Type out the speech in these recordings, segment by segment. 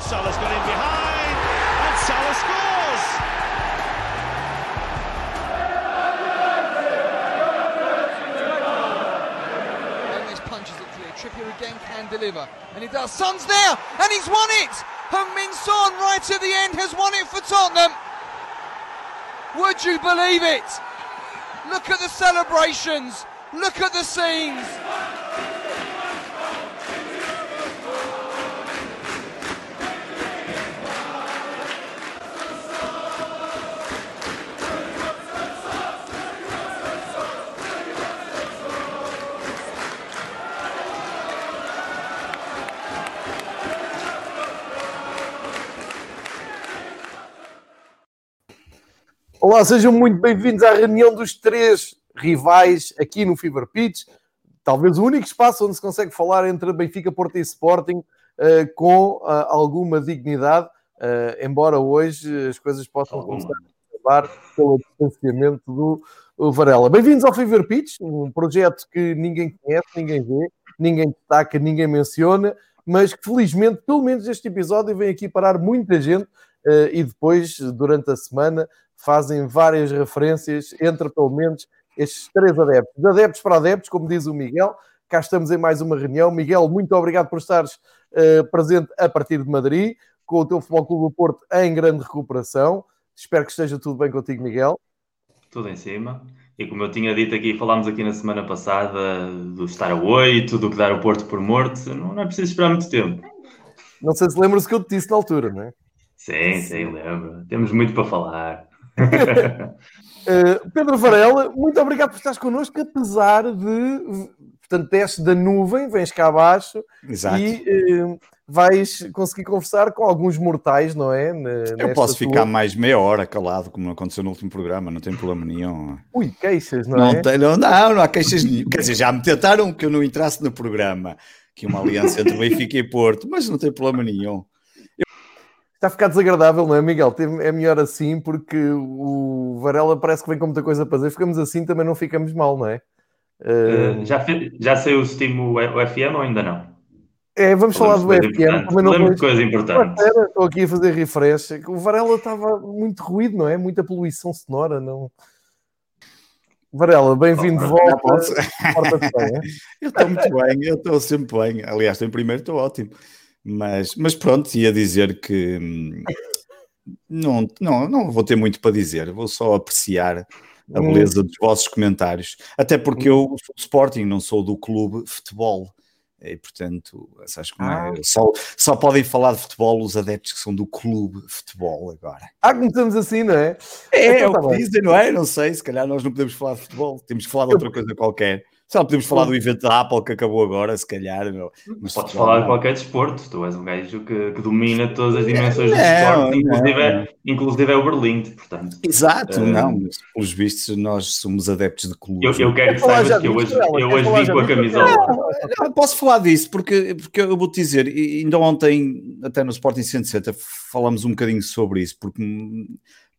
Salah's got in behind, and Salah scores! Punches it clear. Trippier again can deliver. And he does. Son's there! And he's won it! Heung-Min Son right at the end has won it for Tottenham. Would you believe it? Look at the celebrations. Look at the scenes. Olá, sejam muito bem-vindos à reunião dos três rivais aqui no Fever Pitch. Talvez o único espaço onde se consegue falar entre Benfica, Porto e Sporting uh, com uh, alguma dignidade, uh, embora hoje as coisas possam começar a acabar pelo distanciamento do Varela. Bem-vindos ao Fever Pitch, um projeto que ninguém conhece, ninguém vê, ninguém destaca, ninguém menciona, mas que felizmente, pelo menos este episódio, vem aqui parar muita gente e depois, durante a semana, fazem várias referências entre pelo menos estes três adeptos. De adeptos para adeptos, como diz o Miguel, cá estamos em mais uma reunião. Miguel, muito obrigado por estares uh, presente a partir de Madrid, com o teu Futebol Clube do Porto em grande recuperação. Espero que esteja tudo bem contigo, Miguel. Tudo em cima. E como eu tinha dito aqui, falámos aqui na semana passada do estar a 8, do que dar o Porto por morto, não, não é preciso esperar muito tempo. Não sei se lembras o que eu te disse na altura, não é? Sim, sim, lembro. Temos muito para falar. Uh, Pedro Varela, muito obrigado por estares connosco, apesar de, portanto, desce da nuvem, vens cá abaixo Exato. e uh, vais conseguir conversar com alguns mortais, não é? Eu posso tua... ficar mais meia hora calado, como aconteceu no último programa, não tem problema nenhum. Ui, queixas, não, não é? Tem, não, não, não há queixas nenhum. Quer dizer, já me tentaram que eu não entrasse no programa, que uma aliança entre Benfica e Porto, mas não tem problema nenhum. Está a ficar desagradável, não é, Miguel? É melhor assim, porque o Varela parece que vem com muita coisa para dizer. Ficamos assim, também não ficamos mal, não é? Uh, já, já saiu o Steam o, FM ou ainda não? É, vamos falar do FM. Também não lembro de coisa importante. Estou aqui a fazer refresh. O Varela estava muito ruído, não é? Muita poluição sonora, não. Varela, bem-vindo de volta. eu estou muito bem, eu estou sempre bem. Aliás, estou em primeiro, estou ótimo. Mas, mas pronto, ia dizer que hum, não, não, não vou ter muito para dizer, vou só apreciar a hum. beleza dos vossos comentários. Até porque eu sou do Sporting, não sou do clube futebol. E portanto, sabes como é? ah. é? Só, só podem falar de futebol os adeptos que são do clube futebol agora. Ah, começamos assim, não é? É, então, é o que dizem, não é? Não sei, se calhar nós não podemos falar de futebol, temos que falar de outra coisa qualquer. Só podemos falar do evento da Apple que acabou agora, se calhar. Meu. Mas Podes falar de qualquer desporto, tu és um gajo que, que domina todas as dimensões do desporto, inclusive, é, inclusive é o Berlim, portanto. Exato, uh, não, mas pelos vistos nós somos adeptos de clubes. Eu, eu quero que saibas que eu hoje, eu hoje vim com a camisola. Não, não, posso falar disso, porque, porque eu vou-te dizer, ainda ontem, até no Sporting 160, falamos um bocadinho sobre isso, porque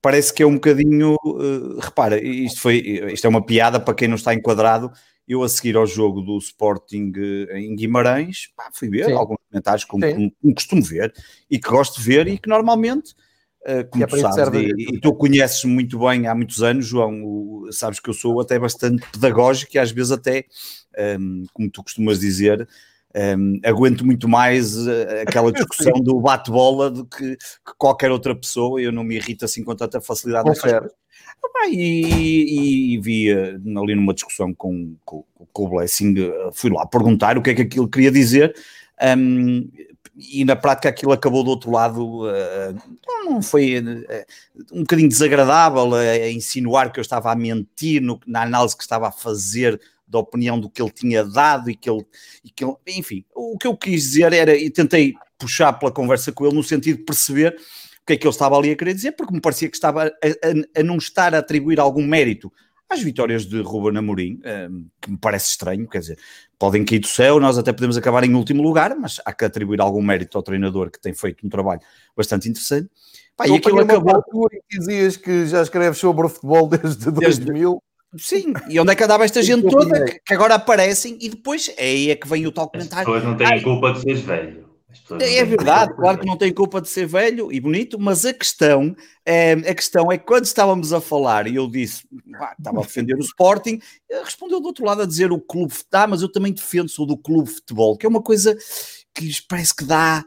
parece que é um bocadinho. Uh, repara, isto, foi, isto é uma piada para quem não está enquadrado eu, a seguir ao jogo do Sporting eh, em Guimarães, pá, fui ver Sim. alguns comentários como, como, como, costumo ver e que gosto de ver e que normalmente, uh, como é tu sabes, e, e, tu conheces muito bem há muitos anos, João, o, sabes que eu sou até bastante pedagógico e às vezes até, um, ehm, como tu costumas dizer, um, aguento muito mais uh, aquela discussão do bate-bola do que, que, qualquer outra pessoa, eu não me irrito assim com tanta facilidade. Ah, e, e, vi ali numa discussão com, com, com, o Blessing, fui lá perguntar o que é que aquilo queria dizer. Um, e na prática aquilo acabou do outro lado, uh, não foi uh, um bocadinho desagradável a insinuar que eu estava a mentir no, na análise que estava a fazer da opinião do que ele tinha dado e que ele, e que ele enfim, o que eu quis dizer era, e tentei puxar pela conversa com ele no sentido de perceber que é que ele estava ali a querer dizer, porque me parecia que estava a, a, a não estar a atribuir algum mérito às vitórias de Ruben Amorim, um, que me parece estranho, quer dizer, podem cair do céu, nós até podemos acabar em último lugar, mas há que atribuir algum mérito ao treinador que tem feito um trabalho bastante interessante. Pá, e aquilo acabou... Tu dizias que já escreves sobre o futebol desde, desde 2000. Sim, e onde é que andava esta gente toda que, que, agora aparecem e depois é aí é que vem o tal comentário. As pessoas não têm Ai, culpa de seres velho. É verdade, claro que não tem culpa de ser velho e bonito, mas a questão, é, a questão é que quando estávamos a falar e eu disse, ah, estava a defender o Sporting, respondeu do outro lado a dizer o clube, ah, mas eu também defendo, sou do clube de futebol, que é uma coisa que parece que dá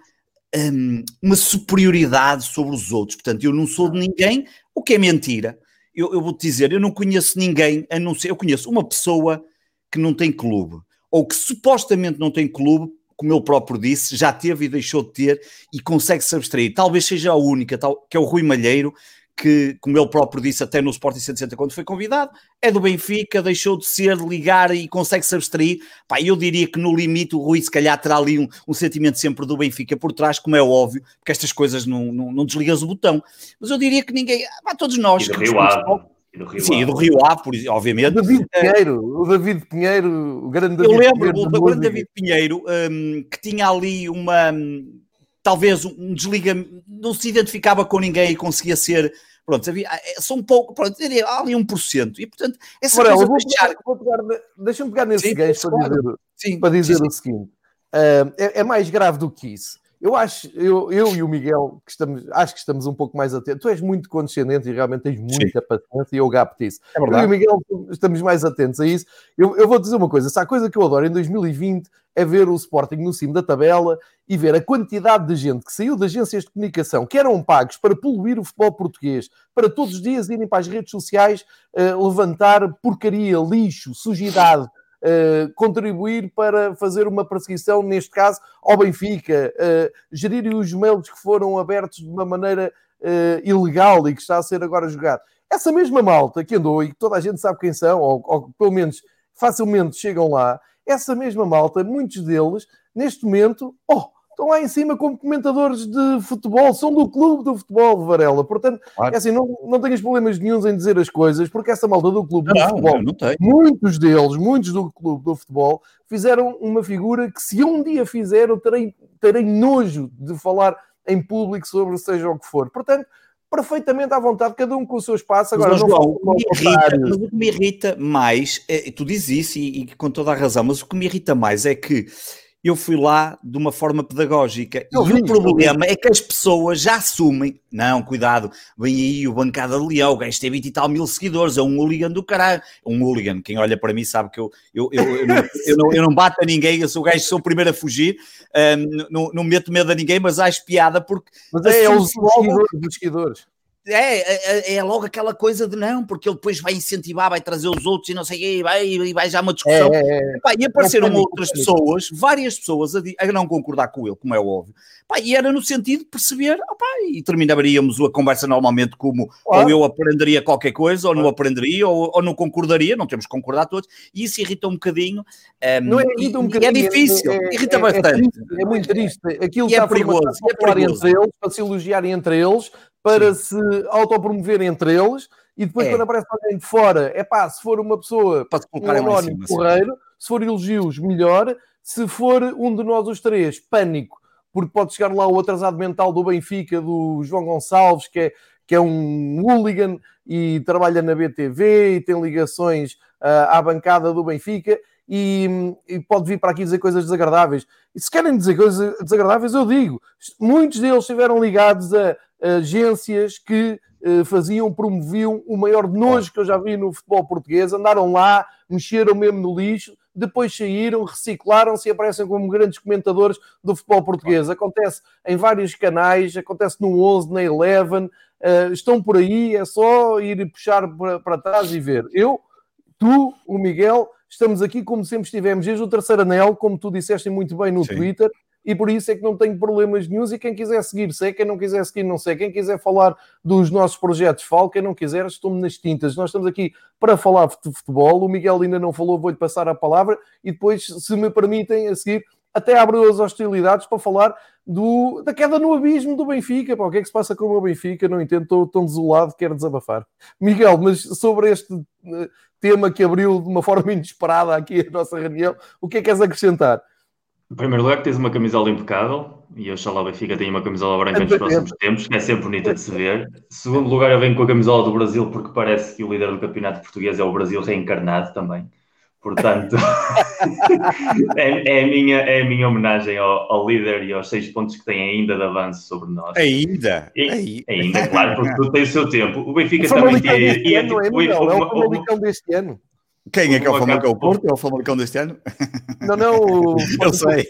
um, uma superioridade sobre os outros. Portanto, eu não sou de ninguém, o que é mentira. Eu, eu vou-te dizer, eu não conheço ninguém, a não ser, eu conheço uma pessoa que não tem clube, ou que supostamente não tem clube, como ele próprio disse, já teve e deixou de ter e consegue se abstrair. Talvez seja a única, tal, que é o Rui Malheiro, que, como ele próprio disse até no Sporting 160 quando foi convidado, é do Benfica, deixou de ser, de ligar e consegue se abstrair. Pá, eu diria que no limite o Rui se calhar terá ali um, um sentimento sempre do Benfica por trás, como é óbvio, porque estas coisas não, não, não desligas o botão. Mas eu diria que ninguém, pá, todos nós... E do Rio Ave. Do Rio Sim, do Rio Ave, por, obviamente. O David Pinheiro, o David Pinheiro, o grande David Eu lembro Pinheiro, do grande David Pinheiro, um, que tinha ali uma, talvez um desligamento, não se identificava com ninguém e conseguia ser Pronto, havia, é, são um pouco, pronto, há ali 1%. E portanto, essa Morel, coisa deixar... Deixa-me pegar nesse gancho para dizer, sim, para dizer sim, o seguinte: uh, é, é, mais grave do que isso. Eu acho, eu, eu e o Miguel, que estamos, acho que estamos um pouco mais atentos. Tu és muito condescendente e realmente tens muita Sim. paciência e eu gapo isso. É eu e o Miguel estamos mais atentos a isso. Eu, eu vou dizer uma coisa: se há coisa que eu adoro em 2020 é ver o Sporting no cimo da tabela e ver a quantidade de gente que saiu de agências de comunicação que eram pagos para poluir o futebol português, para todos os dias irem para as redes sociais uh, levantar porcaria, lixo, sujidade contribuir para fazer uma perseguição, neste caso, ao Benfica, uh, gerir os mails que foram abertos de uma maneira uh, ilegal e que está a ser agora jogado. Essa mesma malta que andou e que toda a gente sabe quem são, ou, ou pelo menos facilmente chegam lá, essa mesma malta, muitos deles, neste momento, oh, estão lá em cima como comentadores de futebol, são do clube do futebol, Varela. Portanto, claro. é assim, não, não tenhas problemas nenhums em dizer as coisas, porque essa malta do clube não, do futebol, não muitos deles, muitos do clube do futebol, fizeram uma figura que se um dia fizeram, terei, terei nojo de falar em público sobre seja o que for. Portanto, perfeitamente à vontade, cada um com o seu espaço. Agora, mas, não João, o, que irrita, mas o que me irrita mais, é, tu dizes isso e, e, com toda a razão, mas o que me irrita mais é que eu fui lá de uma forma pedagógica. Eu e vi, o problema é que as pessoas já assumem, não, cuidado, vem aí o Bancada de Leão, o gajo tem 20 e tal mil seguidores, é um hooligan do caralho. Um hooligan, quem olha para mim sabe que eu, eu, eu, eu, não, eu, não, eu não bato a ninguém, eu sou o gajo, sou o primeiro a fugir, um, não, não meto medo a ninguém, mas acho piada porque... Mas é, é os seguidores. É, é, é, logo aquela coisa de não, porque ele depois vai incentivar, vai trazer os outros e não sei o quê, e vai, e vai já uma discussão. É, é, é. e apareceram outras pessoas, várias pessoas a, a, não concordar com ele, como é óbvio. Pá, e era no sentido de perceber, opá, e terminaríamos a conversa normalmente como ou eu aprenderia qualquer coisa, ou não aprenderia, ou, ou não concordaria, não temos que concordar todos, e isso irrita um bocadinho. Um, não é, irrita um bocadinho, é difícil, é, irrita bastante. É, muito triste. Aquilo e está é perigoso, é perigoso. entre eles, para se elogiarem entre eles, para Sim. se autopromoverem entre eles e depois é. quando aparece alguém de fora, é pá, se for uma pessoa, Pode um anónimo correiro, se for elogios, melhor, se for um de nós os três, pânico, porque pode chegar lá o atrasado mental do Benfica, do João Gonçalves, que é, que é um hooligan e trabalha na BTV e tem ligações uh, à bancada do Benfica e, e, pode vir para aqui dizer coisas desagradáveis. E se querem dizer coisas desagradáveis, eu digo. Muitos deles estiveram ligados a agências que uh, faziam, promoviam o maior nojo que eu já vi no futebol português, andaram lá, mexeram mesmo no lixo, depois saíram, reciclaram-se e aparecem como grandes comentadores do futebol português. Acontece em vários canais, acontece no 11, na Eleven, uh, estão por aí, é só ir puxar para, para trás e ver. Eu, tu, o Miguel, estamos aqui como sempre estivemos desde o terceiro anel, como tu disseste muito bem no Sim. Twitter, e por isso é que não tenho problemas nenhums. E quem quiser seguir, sei. Quem não quiser seguir, não sei. Quem quiser falar dos nossos projetos, fale. Quem não quiser, estou-me nas tintas. Nós estamos aqui para falar de futebol. O Miguel ainda não falou, vou-lhe passar a palavra. E depois, se me permitem, a seguir, até abro as hostilidades para falar do, da queda no abismo do Benfica. Pá, o que é que se passa com o meu Benfica? Não entendo, estou tão desolado, quero desabafar. Miguel, mas sobre este uh, tema que abriu de uma forma inesperada aqui a nossa reunião, o que é que queres acrescentar? Em primeiro lugar, tens uma camisola impecável e oxalá o Benfica tenha uma camisola branca nos próximos tempos, que é sempre bonita de se ver. Em segundo lugar, eu venho com a camisola do Brasil porque parece que o líder do campeonato português é o Brasil reencarnado também. Portanto, é, é, a minha, é a minha homenagem ao, ao, líder e aos seis pontos que tem ainda de avanço sobre nós. Ainda? E, ainda, claro, porque tu tens o seu tempo. O Benfica o também tinha. Ia, ano, é, o, é o Famalicão deste ano. Quem é que é o Famalicão? O Porto? É o Famalicão deste ano? Não, não. O... Eu sei.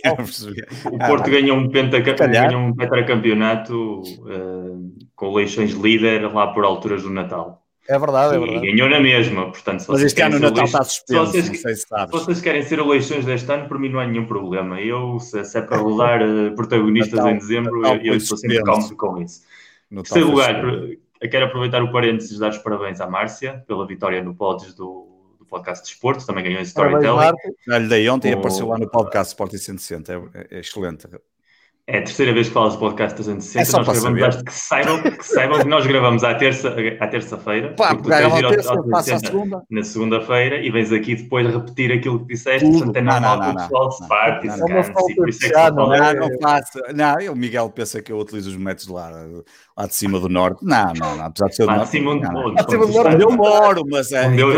O Porto ah, ganhou um, pentaca... ganhou um tetracampeonato uh, com eleições líder lá por alturas do Natal. É verdade, é verdade. E ganhou na mesma, portanto... Mas este ano o Natal está suspenso, se vocês, não sei se sabes. Se vocês querem ser eleições deste ano, por mim não há nenhum problema. Eu, se, se é para rodar uh, protagonistas Natal, em dezembro, Natal eu, eu estou sempre cómodo com isso. Em terceiro lugar, quero aproveitar o parênteses e dar os parabéns à Márcia pela vitória no Podes do podcast de esportes, também ganhou em Storytelling. Já lhe dei ontem e apareceu lá no podcast Sporting 160, é, é excelente. É a terceira vez que falas do podcast 360. É nós gravamos, acho que saibam, que saibam que nós gravamos à terça à terça-feira. Pá, porque tu tens ir ao, terça, ao, ao segunda. na segunda-feira e vens aqui depois repetir aquilo que disseste. Tudo. Portanto, é normal que o pessoal se parte e se canse. E por isso é que não, não, não faço. Não, o Miguel pensa que eu utilizo os métodos lá, lá de cima do norte. Não, não, não. Apesar de ser do norte. Cima não, onde, onde, onde eu moro, mas é, onde, eu...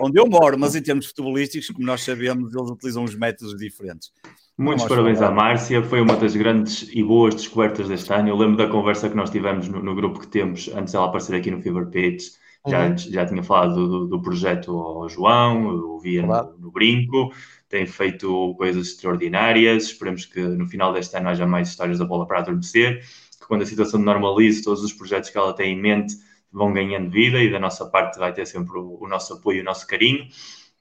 onde eu moro, mas em termos futebolísticos, como nós sabemos, eles utilizam os métodos diferentes. Muitos parabéns à Márcia, foi uma das grandes e boas descobertas deste ano. Eu lembro da conversa que nós tivemos no, no grupo que temos antes dela aparecer aqui no Fever Pitch. Já, uhum. já tinha falado do, do, projeto ao João, eu ouvia no, no, Brinco, tem feito coisas extraordinárias. Esperemos que no final deste ano haja mais histórias da bola para adormecer, que quando a situação normalize, todos os projetos que ela tem em mente vão ganhando vida e da nossa parte vai ter sempre o, o nosso apoio e o nosso carinho.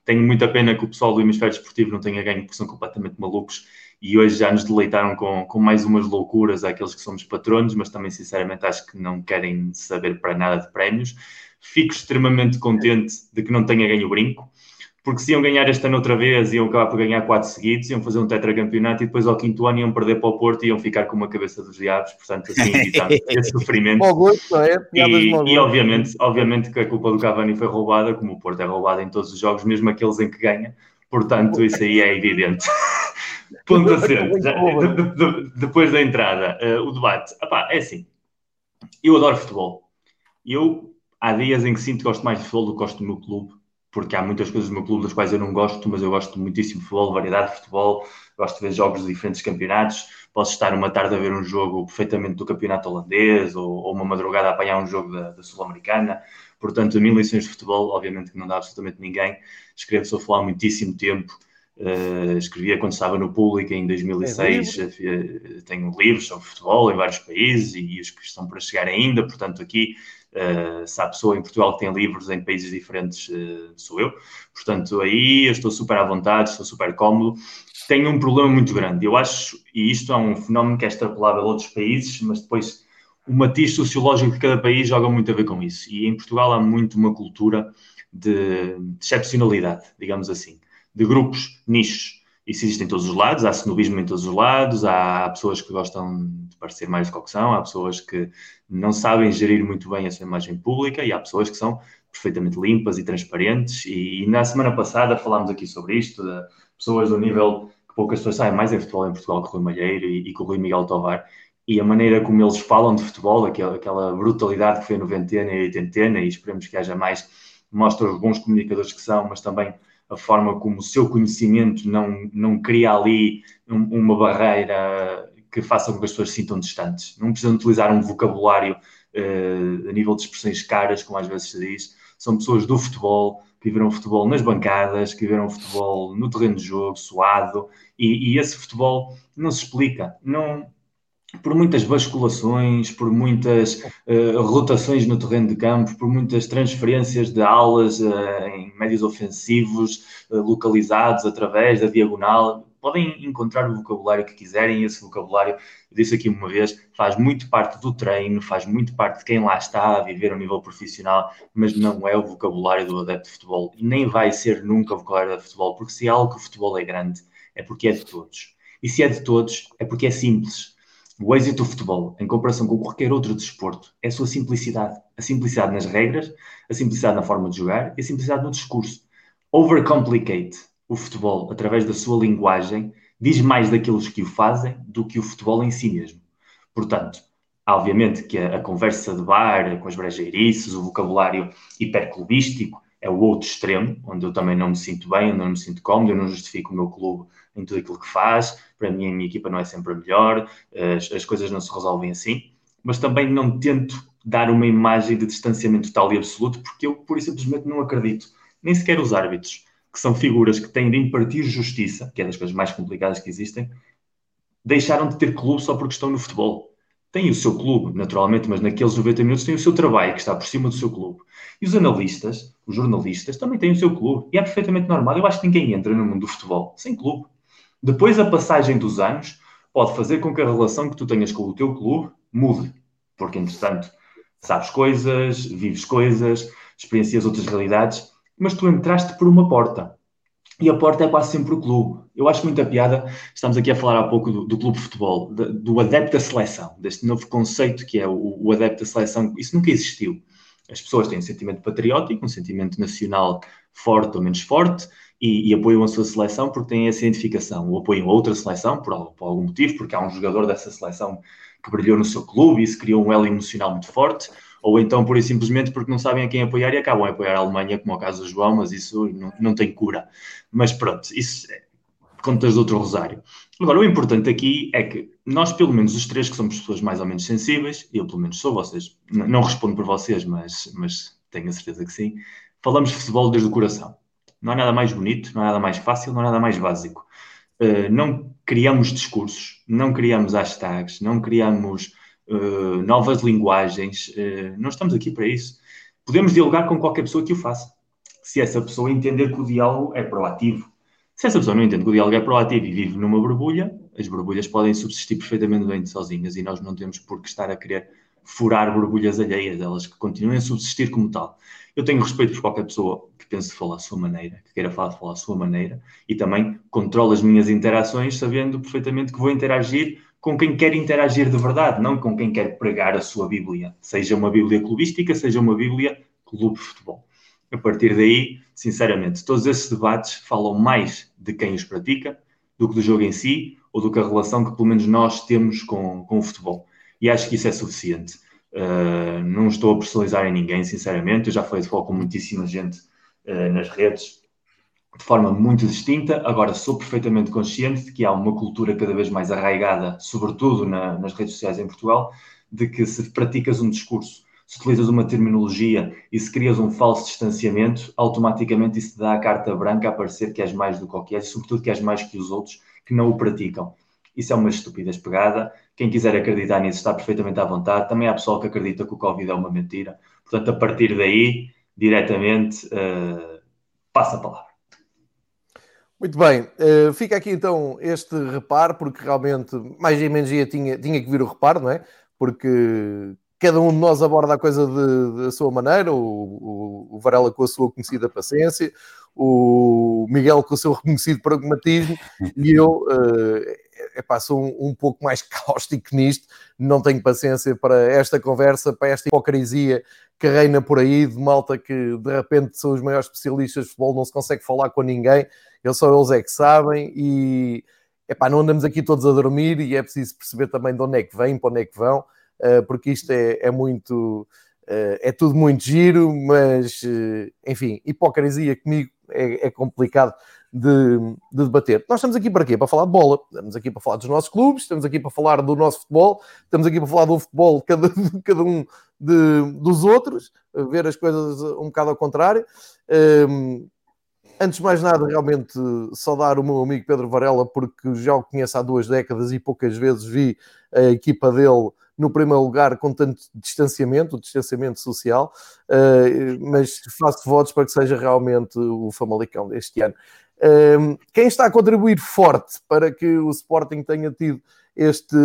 Tenho muita pena que o pessoal do hemisfério esportivo não tenha ganho, porque são completamente malucos e hoje já nos deleitaram com, com mais umas loucuras àqueles que somos patronos, mas também, sinceramente, acho que não querem saber para nada de prémios. Fico extremamente contente de que não tenha ganho o brinco porque se iam ganhar este ano outra vez, iam acabar por ganhar quatro seguidos, iam fazer um tetracampeonato e depois ao quinto ano iam perder para o Porto e iam ficar com uma cabeça dos diabos, portanto, assim, evitando esse sofrimento. Gosto, é? E, e obviamente, obviamente que a culpa do Cavani foi roubada, como o Porto é roubado em todos os jogos, mesmo aqueles em que ganha, portanto, isso aí é evidente. Ponto a ser, de, depois da entrada, uh, o debate, Epá, é assim, eu adoro futebol, eu há dias em que sinto que gosto mais de futebol do que gosto do meu clube, porque há muitas coisas no meu clube das quais eu não gosto, mas eu gosto muitíssimo de futebol, variedade de futebol, gosto de ver jogos de diferentes campeonatos. Posso estar uma tarde a ver um jogo perfeitamente do campeonato holandês ou, ou uma madrugada a apanhar um jogo da, da Sul-Americana. Portanto, a mim, lições de futebol, obviamente que não dá absolutamente ninguém. Escrevo sobre futebol há muitíssimo tempo. Uh, escrevia quando estava no público em 2006. É uh, tenho livros sobre futebol em vários países e os que estão para chegar ainda. Portanto, aqui Uh, se há pessoa em Portugal que tem livros em países diferentes, uh, sou eu. Portanto, aí eu estou super à vontade, estou super cómodo. Tenho um problema muito grande. Eu acho, e isto é um fenómeno que é extrapolável a outros países, mas depois o matiz sociológico de cada país joga muito a ver com isso. E em Portugal há muito uma cultura de, de excepcionalidade, digamos assim, de grupos, nichos. Isso existe em todos os lados, há cenobismo em todos os lados, há pessoas que gostam de parecer mais do que são, há pessoas que não sabem gerir muito bem a sua imagem pública e há pessoas que são perfeitamente limpas e transparentes. E, e na semana passada falámos aqui sobre isto, pessoas do nível que poucas pessoas sabem mais em futebol em Portugal que o Rui Malheiro e, e com o Rui Miguel Tovar. E a maneira como eles falam de futebol, aquela, aquela brutalidade que foi no Ventena e oitentena, e esperemos que haja mais, mostra os bons comunicadores que são, mas também a forma como o seu conhecimento não, não cria ali um, uma barreira que faça com que as pessoas se sintam distantes. Não precisam utilizar um vocabulário uh, a nível de expressões caras, como às vezes se diz. São pessoas do futebol, que viveram futebol nas bancadas, que viveram futebol no terreno de jogo, suado, e, e esse futebol não se explica. Não, por muitas basculações, por muitas uh, rotações no terreno de campo, por muitas transferências de aulas uh, em médios ofensivos uh, localizados através da diagonal. Podem encontrar o vocabulário que quiserem, esse vocabulário, eu disse aqui uma vez, faz muito parte do treino, faz muito parte de quem lá está a viver a nível profissional, mas não é o vocabulário do adepto de futebol e nem vai ser nunca o vocabulário do futebol, porque se é algo que o futebol é grande, é porque é de todos. E se é de todos, é porque é simples o êxito do futebol, em comparação com qualquer outro desporto, é a sua simplicidade. A simplicidade nas regras, a simplicidade na forma de jogar e a simplicidade no discurso. Overcomplicate o futebol através da sua linguagem diz mais daqueles que o fazem do que o futebol em si mesmo. Portanto, obviamente que a, a conversa de bar, com as brejeirices, o vocabulário hiperclubístico, é o outro extremo, onde eu também não me sinto bem, onde eu não me sinto cómodo, eu não justifico o meu clube em tudo aquilo que faz, para mim a minha equipa não é sempre a melhor, as, as coisas não se resolvem assim, mas também não tento dar uma imagem de distanciamento total e absoluto, porque eu, por simplesmente não acredito, nem sequer os árbitros, que são figuras que têm de impartir justiça, que é das coisas mais complicadas que existem, deixaram de ter clube só porque estão no futebol têm o seu clube, naturalmente, mas naqueles 90 minutos têm o seu trabalho, que está por cima do seu clube. E os analistas, os jornalistas, também têm o seu clube. E é perfeitamente normal. Eu acho que ninguém entra no mundo do futebol sem clube. Depois, a passagem dos anos pode fazer com que a relação que tu tenhas com o teu clube mude. Porque, entretanto, sabes coisas, vives coisas, experiencias outras realidades, mas tu entraste por uma porta e a porta é quase sempre o clube. Eu acho muita piada, estamos aqui a falar há pouco do, do clube de futebol, de, do adepto da seleção, deste novo conceito que é o, o adepto da seleção. Isso nunca existiu. As pessoas têm um sentimento patriótico, um sentimento nacional forte ou menos forte, e, e, apoiam a sua seleção porque têm essa identificação, ou apoiam outra seleção por, por, algum motivo, porque há um jogador dessa seleção que brilhou no seu clube e isso criou um elo emocional muito forte, ou então por simplesmente porque não sabem a quem apoiar e acabam a apoiar a Alemanha, como é o caso do João, mas isso não, não tem cura. Mas pronto, isso é contas de outro rosário. Agora, o importante aqui é que nós, pelo menos os três que somos pessoas mais ou menos sensíveis, eu pelo menos sou, vocês, não respondo por vocês, mas, mas tenho a certeza que sim, falamos de futebol desde o coração. Não há nada mais bonito, não há nada mais fácil, não há nada mais básico. Uh, não criamos discursos, não criamos hashtags, não criamos uh, novas linguagens. Uh, não estamos aqui para isso. Podemos dialogar com qualquer pessoa que o faça. Se essa pessoa entender que o diálogo é proativo. Se essa pessoa não entende que o diálogo é proativo e vive numa borbulha, as borbulhas podem subsistir perfeitamente bem sozinhas e nós não temos por que estar a querer furar borbulhas alheias, elas que continuem a subsistir como tal. Eu tenho respeito por qualquer pessoa que pense falar à sua maneira, que queira falar, falar à sua maneira e também controlo as minhas interações sabendo perfeitamente que vou interagir com quem quer interagir de verdade, não com quem quer pregar a sua Bíblia, seja uma Bíblia clubística, seja uma Bíblia clube de futebol. A partir daí, sinceramente, todos esses debates falam mais de quem os pratica do que do jogo em si ou do que a relação que pelo menos nós temos com, com o futebol. E acho que isso é suficiente. Uh, não estou a personalizar em ninguém, sinceramente. Eu já falei de futebol com muitíssima gente uh, nas redes de forma muito distinta. Agora, sou perfeitamente consciente de que há uma cultura cada vez mais arraigada, sobretudo na, nas redes sociais em Portugal, de que se praticas um discurso, se utilizas uma terminologia e se crias um falso distanciamento, automaticamente isso te dá a carta branca a parecer que és mais do que o que és, sobretudo que és mais que os outros que não o praticam. Isso é uma estupidez pegada. Quem quiser acreditar nisso está perfeitamente à vontade. Também há pessoal que acredita que o Covid é uma mentira. Portanto, a partir daí, diretamente, uh, passa a palavra. Muito bem, uh, fica aqui então este reparo, porque realmente mais e menos tinha, tinha que vir o reparo, não é? Porque cada um de nós aborda a coisa da sua maneira, o, o, o, Varela com a sua conhecida paciência, o Miguel com o seu reconhecido pragmatismo e eu uh, epá, sou um, um, pouco mais cáustico nisto, não tenho paciência para esta conversa, para esta hipocrisia que reina por aí, de malta que de repente são os maiores especialistas de futebol, não se consegue falar com ninguém. Eles só eles é que sabem e epá, não andamos aqui todos a dormir e é preciso perceber também de onde é que vêm, para onde é que vão, eh, porque isto é, é muito é tudo muito giro, mas eh, enfim, hipocrisia comigo é, é complicado de, de, debater. Nós estamos aqui para quê? Para falar de bola, estamos aqui para falar dos nossos clubes, estamos aqui para falar do nosso futebol, estamos aqui para falar do futebol de cada, cada um de, dos outros, ver as coisas um bocado ao contrário. Um, Antes de mais nada, realmente saudar o meu amigo Pedro Varela, porque já o conheço há duas décadas e poucas vezes vi a equipa dele no primeiro lugar com tanto distanciamento, distanciamento social, uh, mas faço votos para que seja realmente o Famalicão deste ano. Uh, quem está a contribuir forte para que o Sporting tenha tido este,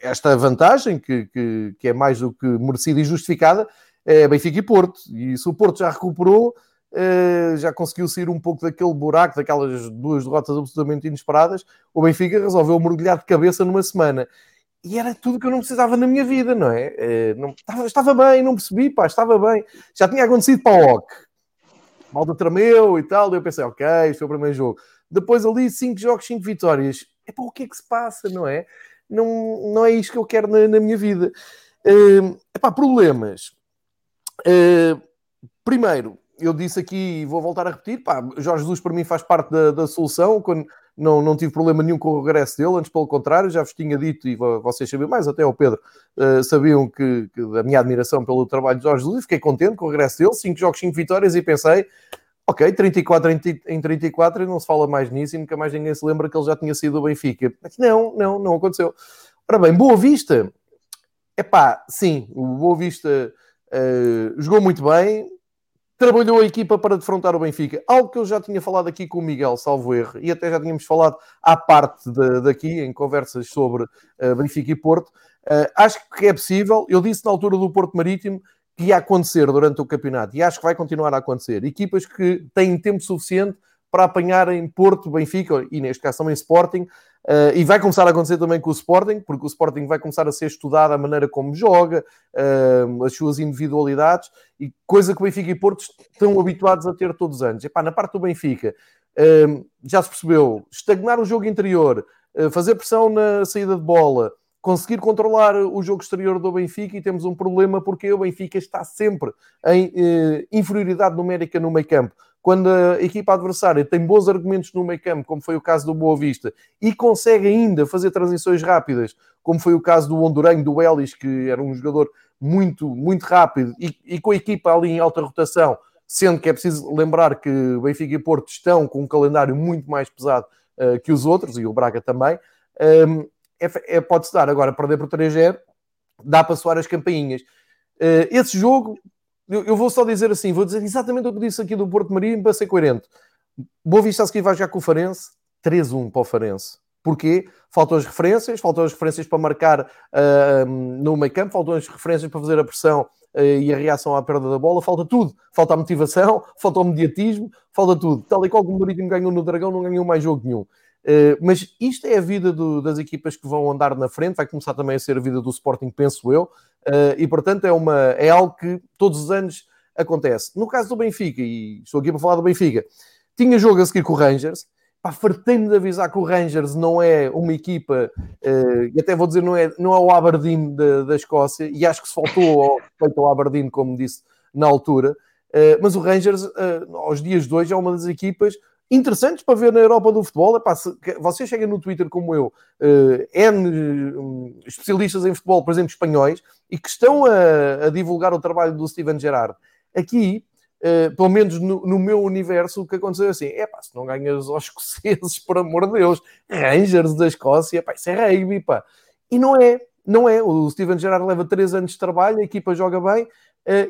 esta vantagem, que, que, que é mais do que merecida e justificada, é Benfica e Porto. E se o Porto já recuperou, Uh, já conseguiu sair um pouco daquele buraco, daquelas duas derrotas absolutamente inesperadas. O Benfica resolveu mergulhar de cabeça numa semana. E era tudo que eu não precisava na minha vida, não é? Uh, não, estava, estava, bem, não percebi, pá, estava bem. Já tinha acontecido para o OC. Malta tremeu e tal. E eu pensei, ok, este foi o primeiro jogo. Depois ali, cinco jogos, cinco vitórias. É para o que é que se passa, não é? Não, não é isto que eu quero na, na minha vida. Uh, epá, problemas. Uh, primeiro, eu disse aqui e vou voltar a repetir, pá, Jorge Jesus para mim faz parte da, da solução, quando não, não tive problema nenhum com o regresso dele, antes pelo contrário, já vos tinha dito, e vocês sabiam mais, até o Pedro, uh, sabiam que, que, da minha admiração pelo trabalho de Jorge Jesus, fiquei contente com o regresso dele, 5 jogos, 5 vitórias, e pensei, ok, 34 em 34 e não se fala mais nisso, e nunca mais ninguém se lembra que ele já tinha sido o Benfica. Mas não, não, não aconteceu. Ora bem, Boa Vista, é pá, sim, o Boa Vista uh, jogou muito bem, trabalhou a equipa para defrontar o Benfica. Algo que eu já tinha falado aqui com o Miguel, salvo erro, e até já tínhamos falado à parte de, daqui, em conversas sobre uh, Benfica e Porto. Uh, acho que é possível. Eu disse na altura do Porto Marítimo que ia acontecer durante o campeonato e acho que vai continuar a acontecer. Equipas que têm tempo suficiente para apanharem Porto, Benfica e neste caso também Sporting Uh, e vai começar a acontecer também com o Sporting, porque o Sporting vai começar a ser estudado a maneira como joga, uh, as suas individualidades, e coisa que o Benfica e Porto estão habituados a ter todos os anos. Epá, na parte do Benfica, uh, já se percebeu, estagnar o jogo interior, fazer pressão na saída de bola, conseguir controlar o jogo exterior do Benfica e temos um problema porque o Benfica está sempre em inferioridade numérica no meio campo quando a equipa adversária tem bons argumentos no meio campo, como foi o caso do Boa Vista, e consegue ainda fazer transições rápidas, como foi o caso do Honduranho, do Ellis, que era um jogador muito, muito rápido, e, e com a equipa ali em alta rotação, sendo que é preciso lembrar que Benfica e Porto estão com um calendário muito mais pesado uh, que os outros, e o Braga também, um, é, é pode-se dar agora perder por 3-0, dá para soar as campainhas. Uh, esse jogo eu, eu, vou só dizer assim, vou dizer exatamente o que disse aqui do Porto Marinho para ser coerente. Boa Vista a seguir vai jogar com o Farense, 3-1 para o Farense. Porquê? Faltam as referências, faltam as referências para marcar uh, no meio campo, faltam as referências para fazer a pressão uh, e a reação à perda da bola, falta tudo. Falta a motivação, falta o mediatismo, falta tudo. Tal e qual como o Marítimo ganhou no Dragão, não ganhou mais jogo nenhum. Uh, mas isto é a vida do, das equipas que vão andar na frente, vai começar também a ser a vida do Sporting, penso eu. Uh, e portanto é, uma, é algo que todos os anos acontece. No caso do Benfica, e estou aqui para falar do Benfica, tinha jogo a seguir com o Rangers. Pá, fartei-me de avisar que o Rangers não é uma equipa, uh, e até vou dizer, não é, não é o Aberdeen da, da Escócia, e acho que se faltou ao ao Aberdeen, como disse na altura. Uh, mas o Rangers, aos dias de hoje, é uma das equipas interessantes para ver na Europa do futebol. Epá, se, vocês chegam no Twitter como eu, uh, N um, especialistas em futebol, por exemplo, espanhóis, e que estão a, a divulgar o trabalho do Steven Gerrard. Aqui, uh, pelo menos no, no, meu universo, o que aconteceu é assim: é pá, se não ganhas aos escoceses, por amor de Deus, Rangers da Escócia, pá, isso é rugby, pá. E não é, não é. O Steven Gerrard leva 3 anos de trabalho, a equipa joga bem,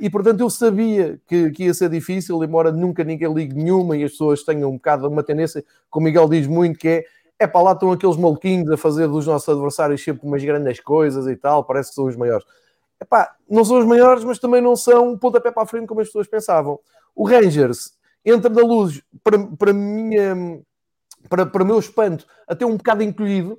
e portanto eu sabia que, que, ia ser difícil, embora nunca ninguém ligue nenhuma e as pessoas tenham um bocado uma tendência, como o Miguel diz muito, que é é para lá estão aqueles maluquinhos a fazer dos nossos adversários sempre umas grandes coisas e tal, parece que são os maiores. Epá, não são os maiores, mas também não são um pontapé para a frente como as pessoas pensavam. O Rangers entra da luz, para, para, minha, para, para meu espanto, até um bocado encolhido,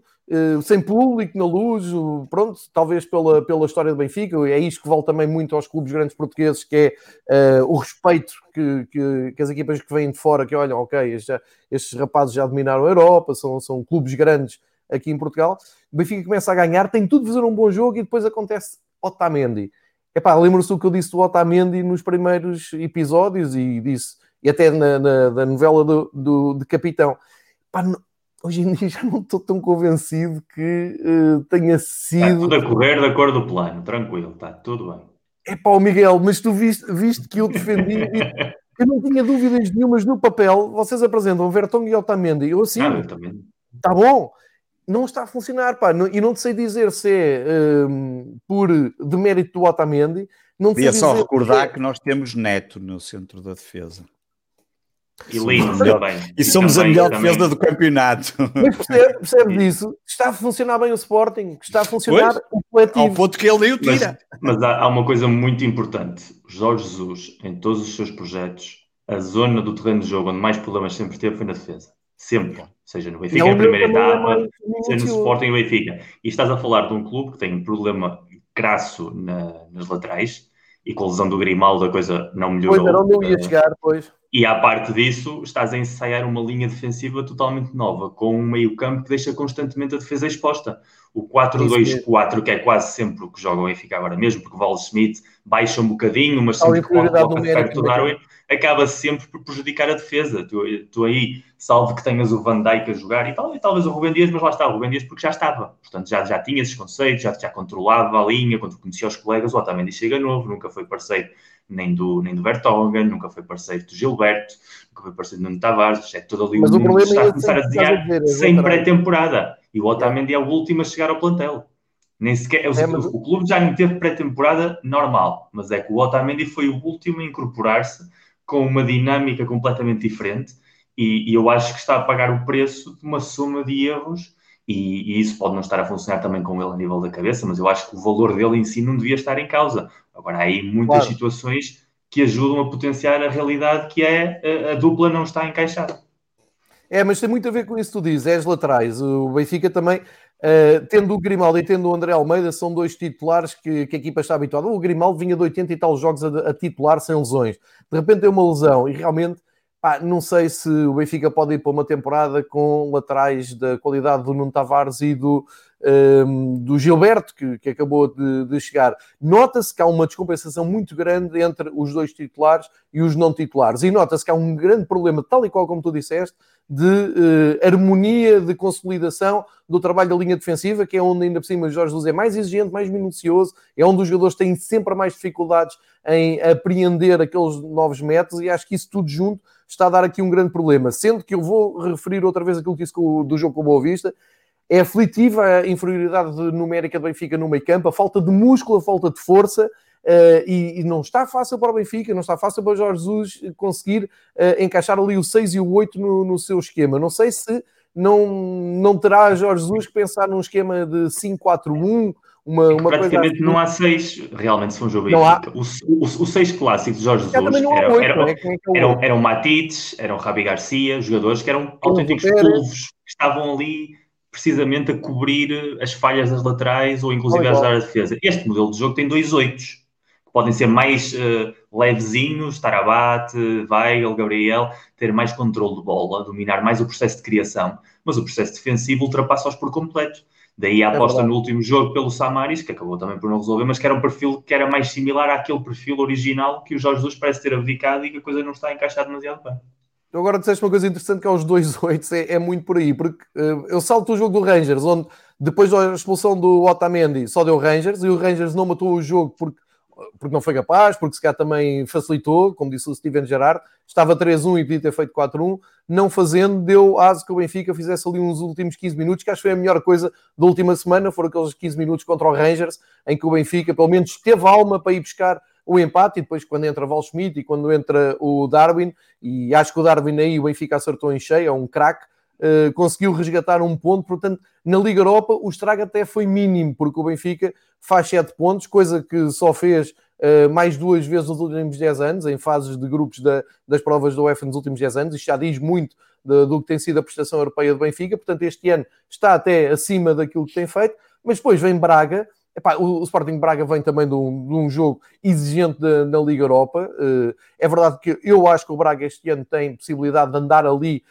sem público, na luz, pronto, talvez pela, pela história do Benfica, é isto que vale também muito aos clubes grandes portugueses, que é uh, o respeito que, que, que, as equipas que vêm de fora, que olham, ok, estes, estes rapazes já dominaram a Europa, são, são clubes grandes aqui em Portugal, o Benfica começa a ganhar, tem tudo de fazer um bom jogo e depois acontece Otamendi. Epá, lembra-se o que eu disse do Otamendi nos primeiros episódios e disse, e até na, na, na novela do, do, de Capitão. Epá, hoje em dia já não estou tão convencido que uh, tenha sido. Está tudo a correr de acordo com o plano, tranquilo, está tudo bem. É pá, Miguel, mas tu viste, viste que eu defendi. eu não tinha dúvidas nenhumas no papel. Vocês apresentam Vertonghen e Otamendi. Eu assim. Ah, Está bom. Não está a funcionar, pá. E não te sei dizer se é um, por demérito do Otamendi. Não Queria só recordar que, é... que nós temos Neto no centro da defesa. E lindo também. E somos também, a melhor também. defesa do campeonato. Mas percebe, percebe disso? Está a funcionar bem o Sporting, está a funcionar pois, o coletivo. Ao ponto que ele nem o tira. Mas, mas há, há, uma coisa muito importante. Jorge Jesus, em todos os seus projetos, a zona do terreno de jogo onde mais problemas sempre teve foi na defesa. Sempre. Seja no Benfica em primeira etapa, seja no Sporting e Benfica. E estás a falar de um clube que tem um problema crasso na, nas laterais e com a lesão do Grimaldo a coisa não melhorou. Pois, não ia chegar, pois e à parte disso, estás a ensaiar uma linha defensiva totalmente nova, com um meio-campo que deixa constantemente a defesa exposta. O 4-2-4, que é quase sempre o que joga o Benfica agora mesmo, porque o Val Schmidt baixa um bocadinho, mas sempre pode, pode perto do Darwin. acaba sempre por prejudicar a defesa. Tu, tu aí, salvo que tenhas o Van Dijk a jogar e, tal, e talvez o Rubem Dias, mas lá está, o Rubem Dias porque já estava. Portanto, já, já tinha esses conceitos, já, já controlava a linha, quando conhecia os colegas, o Otamendi chega novo, nunca foi parceiro nem do, nem do Vertonghen, nunca foi parceiro do Gilberto, nunca foi parceiro do Nuno Tavares, é todo ali mas o mundo está é a começar a desenhar é sem pré-temporada. E o Otamendi é o último a chegar ao plantel. Nem sequer, é, mas... o, o, clube já não teve pré-temporada normal, mas é que o Otamendi foi o último a incorporar-se com uma dinâmica completamente diferente e, e, eu acho que está a pagar o preço de uma soma de erros e, e, isso pode não estar a funcionar também com ele a nível da cabeça, mas eu acho que o valor dele em si não devia estar em causa. Agora, há aí muitas claro. situações que ajudam a potenciar a realidade que é a, a dupla não está encaixada. É, mas tem muito a ver com isso que tu dizes, é as laterais. O Benfica também Uh, tendo o Grimaldo e tendo o André Almeida, são dois titulares que, que a equipa está habituada. O Grimaldo vinha de 80 e tal jogos a, a titular sem lesões. De repente tem uma lesão e realmente pá, não sei se o Benfica pode ir para uma temporada com laterais da qualidade do Nuno Tavares e do, um, do Gilberto, que, que acabou de, de chegar. Nota-se que há uma descompensação muito grande entre os dois titulares e os não titulares. E nota-se que há um grande problema, tal e qual como tu disseste, de uh, harmonia, de consolidação do trabalho da linha defensiva, que é onde ainda por cima Jorge Jesus é mais exigente, mais minucioso, é onde os jogadores têm sempre mais dificuldades em apreender aqueles novos métodos e acho que isso tudo junto está a dar aqui um grande problema. Sendo que eu vou referir outra vez aquilo que disse do jogo com o Boa Vista, é aflitiva a inferioridade numérica do Benfica no meio campo, a falta de músculo, a falta de força, Uh, e, e, não está fácil para o Benfica, não está fácil para o Jorge Jesus conseguir uh, encaixar ali o 6 e o 8 no, no, seu esquema. Não sei se não, não terá Jorge Jesus que pensar num esquema de 5-4-1. Uma, uma praticamente assim. não há seis, realmente, se for um jogo Benfica. O, o, o, seis clássicos de Jorge Jesus eram, eram, é? É eram, eram Matites, eram Rabi Garcia, jogadores que eram autênticos polvos, que estavam ali precisamente a cobrir as falhas das laterais ou inclusive a ajudar a defesa. Este modelo de jogo tem dois oitos podem ser mais uh, levezinhos, Tarabat, Weigl, Gabriel, ter mais controle de bola, dominar mais o processo de criação, mas o processo defensivo ultrapassa-os por completo. Daí a é aposta é no último jogo pelo Samaris, que acabou também por não resolver, mas que era um perfil que era mais similar àquele perfil original que o Jorge Jesus parece ter abdicado e que a coisa não está encaixada demasiado bem. Tu agora disseste uma coisa interessante que é os dois oitos, é, é muito por aí, porque uh, eu salto o jogo do Rangers, onde depois da expulsão do Otamendi só deu Rangers, e o Rangers não matou o jogo porque porque não foi capaz, porque se calhar também facilitou, como disse o Steven Gerrard, estava 3-1 e podia ter feito 4-1, não fazendo, deu aso que o Benfica fizesse ali uns últimos 15 minutos, que acho que foi a melhor coisa da última semana, foram aqueles 15 minutos contra o Rangers, em que o Benfica pelo menos teve alma para ir buscar o empate, e depois quando entra Val Schmidt e quando entra o Darwin, e acho que o Darwin aí o Benfica acertou em cheio, é um craque, Uh, conseguiu resgatar um ponto, portanto, na Liga Europa o estrago até foi mínimo, porque o Benfica faz 7 pontos, coisa que só fez uh, mais duas vezes nos últimos 10 anos, em fases de grupos da, das provas da UEFA nos últimos 10 anos, isto já diz muito do que tem sido a prestação europeia do Benfica, portanto, este ano está até acima daquilo que tem feito, mas depois vem Braga Epá, o, Sporting Braga vem também de um, de um jogo exigente na Liga Europa. Uh, é verdade que eu acho que o Braga este ano tem possibilidade de andar ali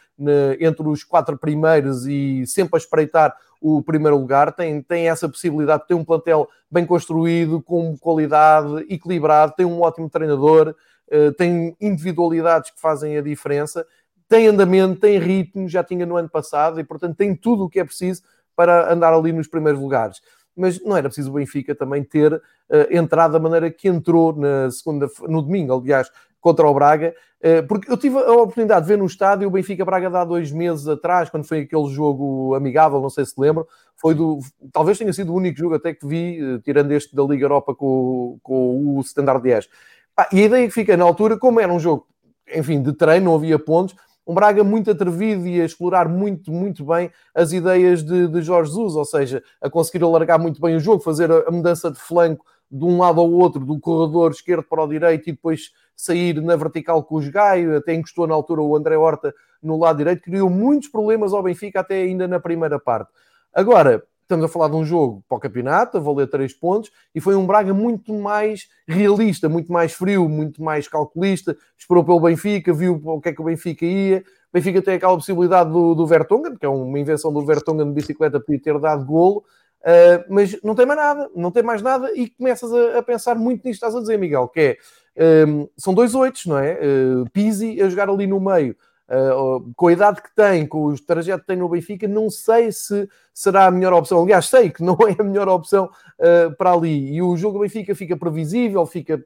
entre os quatro primeiros e sempre a espreitar o primeiro lugar. Tem, tem essa possibilidade de ter um plantel bem construído, com qualidade, equilibrado, tem um ótimo treinador, uh, tem individualidades que fazem a diferença, tem andamento, tem ritmo, já tinha no ano passado e, portanto, tem tudo o que é preciso para andar ali nos primeiros lugares mas não era preciso o Benfica também ter uh, entrado da maneira que entrou na segunda, no domingo, aliás, contra o Braga, uh, porque eu tive a oportunidade de ver no estádio o Benfica Braga há dois meses atrás, quando foi aquele jogo amigável, não sei se lembro, foi do, talvez tenha sido o único jogo até que vi, uh, tirando este da Liga Europa com, com o Standard 10. Ah, e a ideia que fica na altura, como era um jogo, enfim, de treino, não havia pontos, um Braga muito atrevido e a explorar muito, muito bem as ideias de, de Jorge Jesus, ou seja, a conseguir alargar muito bem o jogo, fazer a, a mudança de flanco de um lado ao outro, do corredor esquerdo para o direito e depois sair na vertical com os Gaio, até encostou na altura o André Horta no lado direito, criou muitos problemas ao Benfica até ainda na primeira parte. Agora, Estamos a falar de um jogo para o campeonato, a valer 3 pontos, e foi um Braga muito mais realista, muito mais frio, muito mais calculista. Esperou pelo Benfica, viu o que é que o Benfica ia. O Benfica tem aquela possibilidade do, do Vertonghen, que é uma invenção do Vertonghen de bicicleta, podia ter dado golo, uh, mas não tem mais nada, não tem mais nada, e começas a, a, pensar muito nisto, estás a dizer, Miguel, que é um, são dois oitos, não é? Uh, Pizzi a jogar ali no meio, uh, com a idade que tem, com o trajeto que tem no Benfica, não sei se será a melhor opção. Aliás, sei que não é a melhor opção uh, para ali. E o jogo do Benfica fica previsível, fica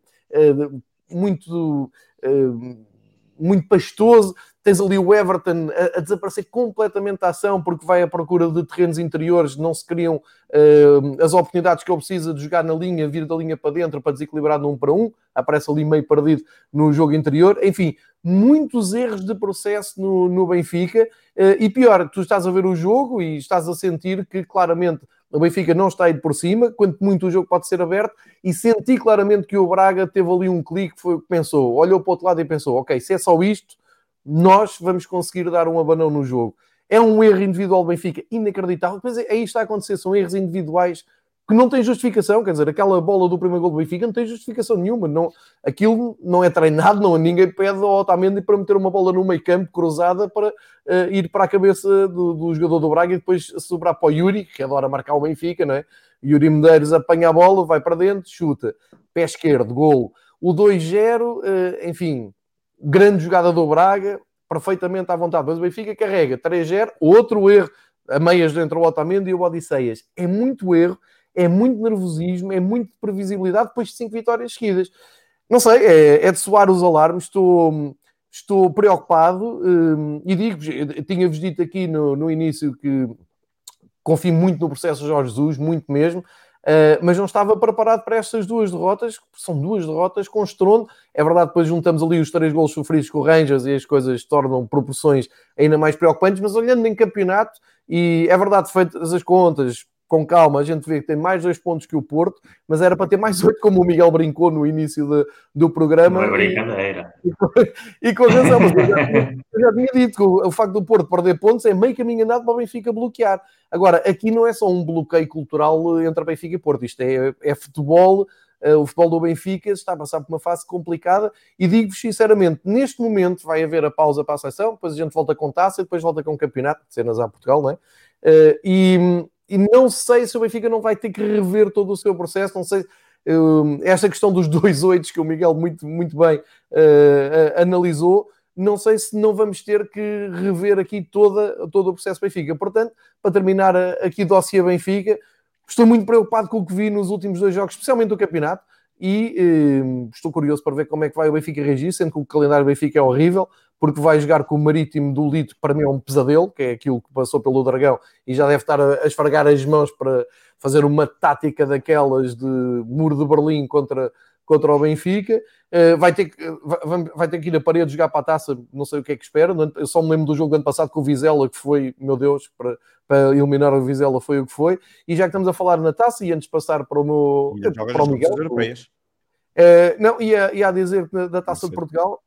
muito muito pastoso. Tens ali o Everton a, a, desaparecer completamente da ação porque vai à procura de terrenos interiores, não se criam uh, as oportunidades que ele precisa de jogar na linha, vir da linha para dentro para desequilibrar no 1 para 1. Aparece ali meio perdido no jogo interior. Enfim, muitos erros de processo no, no Benfica. Uh, e pior, tu estás a ver o jogo e estás a sentir que claramente o Benfica não está aí por cima, quanto muito o jogo pode ser aberto, e senti claramente que o Braga teve ali um clique, foi, pensou, olhou para o outro lado e pensou, ok, se é só isto, nós vamos conseguir dar um abanão no jogo. É um erro individual do Benfica inacreditável, depois aí está a acontecer, são erros individuais que não tem justificação, quer dizer, aquela bola do primeiro gol do Benfica não tem justificação nenhuma, não, aquilo não é treinado, não, ninguém pede ao Otamendi para meter uma bola no meio campo cruzada para uh, ir para a cabeça do, do, jogador do Braga e depois sobrar para o Yuri, que adora marcar o Benfica, não é? Yuri Medeiros apanha a bola, vai para dentro, chuta, pé esquerdo, gol. O 2-0, uh, eh, enfim, grande jogada do Braga, perfeitamente à vontade, mas o Benfica carrega 3-0, outro erro, a meias dentro do Otamendi e o Odisseias. É muito erro, é muito nervosismo, é muito previsibilidade depois de cinco vitórias seguidas. Não sei, é, é de soar os alarmes, estou, estou preocupado um, e digo-vos, tinha-vos dito aqui no, no início que confio muito no processo de Jorge Jesus, muito mesmo, Uh, mas não estava preparado para estas duas derrotas, são duas derrotas com estrondo. É verdade, depois juntamos ali os três gols sofridos com o Rangers e as coisas tornam proporções ainda mais preocupantes, mas olhando em campeonato, e é verdade, feitas as contas, com calma, a gente vê que tem mais dois pontos que o Porto, mas era para ter mais oito, como o Miguel brincou no início de, do programa. Não é brincadeira. E, e, e com razão, mas eu já, eu já tinha dito que o, o, facto do Porto perder pontos é meio caminho andado para o Benfica bloquear. Agora, aqui não é só um bloqueio cultural entre a Benfica e Porto, isto é, é futebol. Uh, o futebol do Benfica está a passar por uma fase complicada e digo-vos sinceramente, neste momento vai haver a pausa para a seleção, depois a gente volta com taça, depois volta com o campeonato, cenas a Portugal, não é? Uh, e, e não sei se o Benfica não vai ter que rever todo o seu processo, não sei. Um, esta questão dos dois oitos que o Miguel muito, muito bem uh, uh, analisou, não sei se não vamos ter que rever aqui toda, todo o processo Benfica. Portanto, para terminar aqui o dossiê Benfica, estou muito preocupado com o que vi nos últimos dois jogos, especialmente o campeonato, e uh, estou curioso para ver como é que vai o Benfica reagir, sendo que o calendário do Benfica é horrível porque vai jogar com o Marítimo do Lito, que para mim é um pesadelo, que é aquilo que passou pelo Dragão, e já deve estar a, esfregar as mãos para fazer uma tática daquelas de muro de Berlim contra, contra o Benfica. Uh, vai, ter que, vai, vai, ter que ir a parede jogar para a taça, não sei o que é que espera. Eu só me lembro do jogo do ano passado com o Vizela, que foi, meu Deus, para, para eliminar o Vizela foi o que foi. E já que estamos a falar na taça, e antes de passar para o meu. Para o Miguel. Uh, não, ia, ia a dizer da taça de Portugal.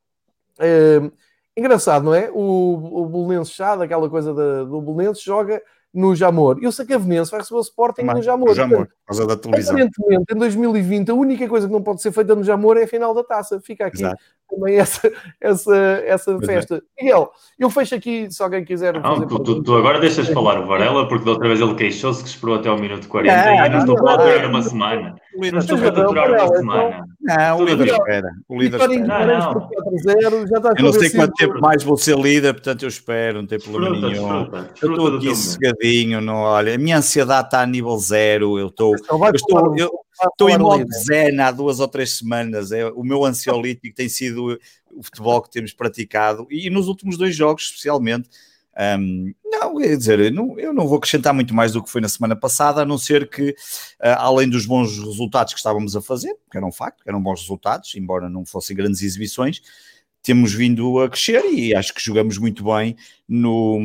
Uh, Engraçado, não é? O, o Belenenses Chá, aquela coisa da, do Belenenses, joga no Jamor. E o Sacavenense vai receber o Sporting no Jamor. Jamor, por causa da televisão. Aparentemente, em 2020, a única coisa que não pode ser feita no Jamor é a final da taça. Fica aqui Exato. também essa, essa, essa é. festa. É. Miguel, eu fecho aqui, se alguém quiser. Não, tu, tu, tu, agora deixas falar o Varela, porque da outra vez ele queixou-se que esperou até ao minuto 40 é, e não, estou a durar uma semana. Não estou a durar uma semana. Não, o líder espera. O líder espera. Eu não sei quanto tempo mais vou ser líder, portanto eu espero, não tem problema nenhum. Eu estou aqui cegadinho, não, olha, a minha ansiedade está a nível zero, eu estou, eu estou, eu estou em modo zen há duas ou três semanas, é, o meu ansiolítico tem sido o futebol que temos praticado, e nos últimos dois jogos especialmente, um, não, quer dizer, eu não, eu não vou acrescentar muito mais do que foi na semana passada, a não ser que, uh, além dos bons resultados que estávamos a fazer, que era um facto, que eram bons resultados, embora não fossem grandes exibições, temos vindo a crescer e acho que jogamos muito bem no,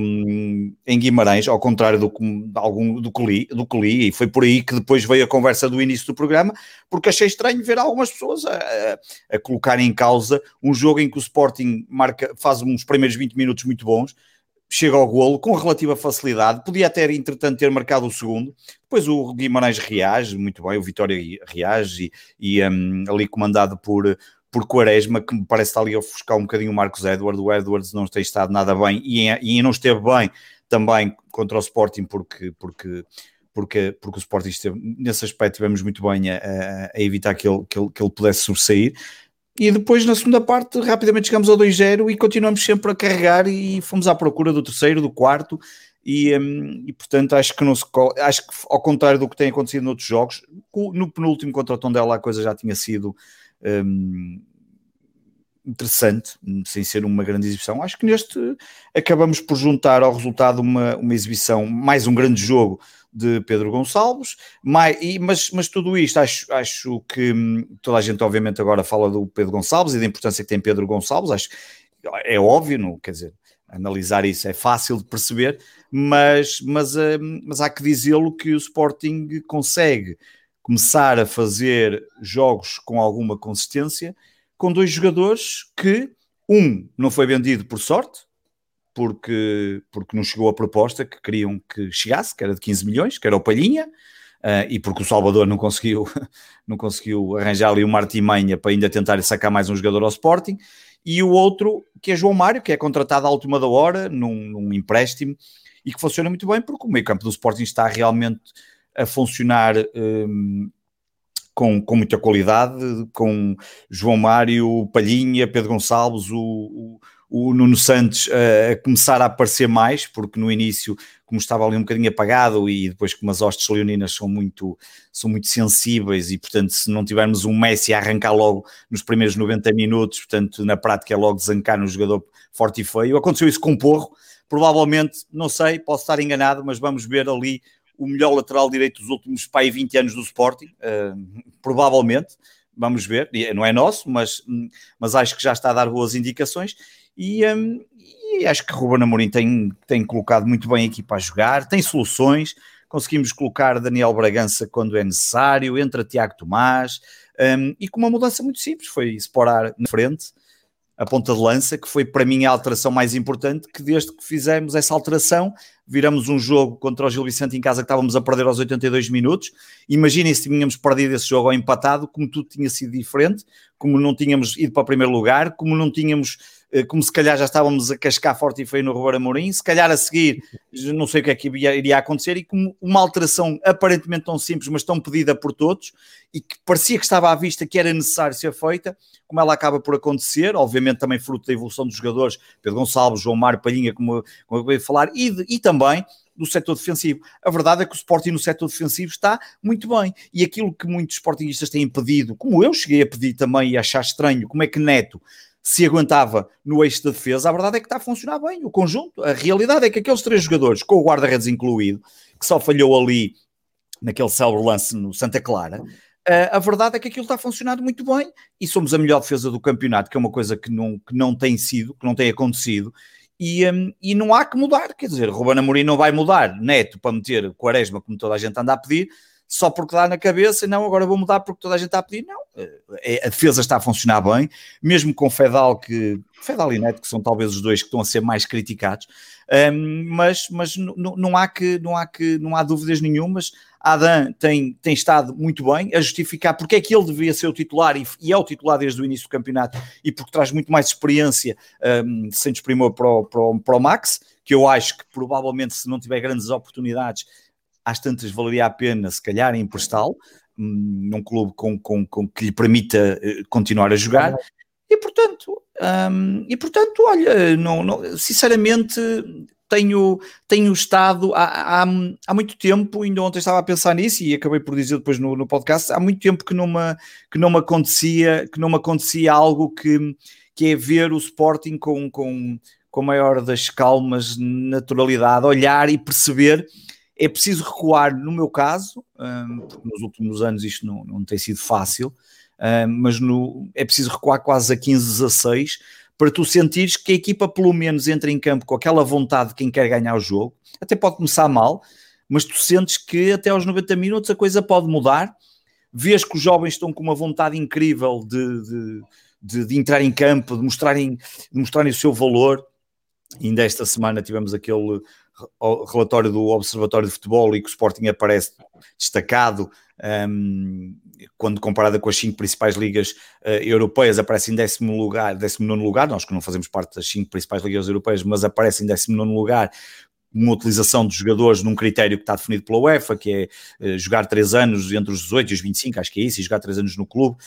em Guimarães, ao contrário do, algum, do, que li, do que li, e foi por aí que depois veio a conversa do início do programa, porque achei estranho ver algumas pessoas a, a, colocar em causa um jogo em que o Sporting marca, faz uns primeiros 20 minutos muito bons, chega ao golo com relativa facilidade, podia até, entretanto, ter marcado o segundo, depois o Guimarães reage, muito bem, o Vitória reage, e, e um, ali comandado por, por Quaresma, que me parece estar ali a ofuscar um bocadinho o Marcos Edwards, o Edwards não tem estado nada bem, e, e não esteve bem também contra o Sporting, porque... porque porque, porque o Sporting esteve, nesse aspecto tivemos muito bem a, a, evitar que ele, que, ele, que ele pudesse sobressair, e depois na segunda parte rapidamente chegamos ao 2-0 e continuamos sempre a carregar e fomos à procura do terceiro, do quarto e, um, e portanto acho que, não se, acho que ao contrário do que tem acontecido noutros jogos, no penúltimo contra o Tondela a coisa já tinha sido um, interessante, sem ser uma grande exibição. Acho que neste acabamos por juntar ao resultado uma, uma exibição, mais um grande jogo de Pedro Gonçalves, mas, mas, mas tudo isto acho, acho que hum, toda a gente obviamente agora fala do Pedro Gonçalves e da importância que tem Pedro Gonçalves, acho é óbvio, não, quer dizer, analisar isso é fácil de perceber, mas, mas, hum, mas há que dizê-lo que o Sporting consegue começar a fazer jogos com alguma consistência com dois jogadores que um não foi vendido por sorte, porque, porque não chegou a proposta que queriam que chegasse, que era de 15 milhões, que era o Palhinha, uh, e porque o Salvador não conseguiu, não conseguiu arranjar ali uma artimanha para ainda tentar sacar mais um jogador ao Sporting, e o outro que é João Mário, que é contratado à última da hora, num, num empréstimo, e que funciona muito bem, porque o meio campo do Sporting está realmente a funcionar um, com, com muita qualidade, com João Mário, Palhinha, Pedro Gonçalves, o, o o Nuno Santos uh, a começar a aparecer mais, porque no início, como estava ali um bocadinho apagado, e depois como as hostes leoninas são muito, são muito sensíveis, e portanto, se não tivermos um Messi a arrancar logo nos primeiros 90 minutos, portanto, na prática é logo desancar no jogador forte e feio. Aconteceu isso com o Porro, provavelmente, não sei, posso estar enganado, mas vamos ver ali o melhor lateral direito dos últimos pai 20 anos do Sporting, uh, provavelmente, vamos ver, não é nosso, mas, mas acho que já está a dar boas indicações e, um, e acho que Ruben Amorim tem, tem colocado muito bem a equipa a jogar, tem soluções, conseguimos colocar Daniel Bragança quando é necessário, entra Tiago Tomás, um, e com uma mudança muito simples, foi explorar na frente, a ponta de lança, que foi para mim a alteração mais importante, que desde que fizemos essa alteração, viramos um jogo contra o Gil Vicente em casa que estávamos a perder aos 82 minutos. Imaginem se tínhamos perdido esse jogo ou empatado, como tudo tinha sido diferente, como não tínhamos ido para o primeiro lugar, como não tínhamos como se calhar já estávamos a cascar forte e feio no Roberto Amorim, se calhar a seguir não sei o que é que iria acontecer e como uma alteração aparentemente tão simples, mas tão pedida por todos e que parecia que estava à vista que era necessário ser feita, como ela acaba por acontecer, obviamente também fruto da evolução dos jogadores, Pedro Gonçalves, João Mário Palhinha, como, como eu acabei falar, e, de, e também do setor defensivo. A verdade é que o Sporting no setor defensivo está muito bem. E aquilo que muitos sportingistas têm pedido, como eu cheguei a pedir também e achar estranho, como é que Neto se aguentava no eixo da defesa, a verdade é que está a funcionar bem o conjunto. A realidade é que aqueles três jogadores, com o guarda-redes incluído, que só falhou ali naquele célebre lance no Santa Clara, eh, a verdade é que aquilo está a funcionar muito bem e somos a melhor defesa do campeonato, que é uma coisa que não, que não tem sido, que não tem acontecido. E, um, e não há que mudar, quer dizer, Ruben Amorim não vai mudar Neto para meter Quaresma, como toda a gente anda a pedir, só porque dá na cabeça, não, agora vou mudar porque toda a gente está a pedir, não. É, a defesa está a funcionar bem, mesmo com Fedal, que Fedal e Neto, que são talvez os dois que estão a ser mais criticados, um, mas, mas não, há que, não há que, não há dúvidas nenhumas. Adam tem, tem estado muito bem a justificar porque é que ele devia ser o titular e, e é o titular desde o início do campeonato e porque traz muito mais experiência um, sem desprimor para o, para, o, para o Max, que eu acho que provavelmente se não tiver grandes oportunidades às tantas valeria a pena, se calhar, emprestá-lo hum, num clube com, com, com, que lhe permita eh, continuar a jogar. E portanto, hum, e portanto, olha, não, não, sinceramente tenho, tenho estado há, há, há, muito tempo, ainda ontem estava a pensar nisso e acabei por dizer depois no, no podcast, há muito tempo que não me, que não me acontecia, que não me acontecia algo que, que é ver o Sporting com, com, com a maior das calmas, naturalidade, olhar e perceber é preciso recuar, no meu caso, um, porque nos últimos anos isto não, não tem sido fácil, um, mas no, é preciso recuar quase a 15, 16 para tu sentires que a equipa pelo menos entra em campo com aquela vontade de quem quer ganhar o jogo. Até pode começar mal, mas tu sentes que até aos 90 minutos a coisa pode mudar. Vês que os jovens estão com uma vontade incrível de, de, de, de entrar em campo, de mostrarem, de mostrarem o seu valor. Ainda esta semana tivemos aquele relatório do Observatório de Futebol e que o Sporting aparece destacado um, quando comparada com as cinco principais ligas uh, europeias, aparece em décimo lugar, décimo nono lugar, nós que não fazemos parte das cinco principais ligas europeias, mas aparece em décimo nono lugar, uma utilização dos jogadores num critério que está definido pela UEFA, que é uh, jogar 3 anos entre os 18 e os 25, acho que é isso, e jogar 3 anos no clube,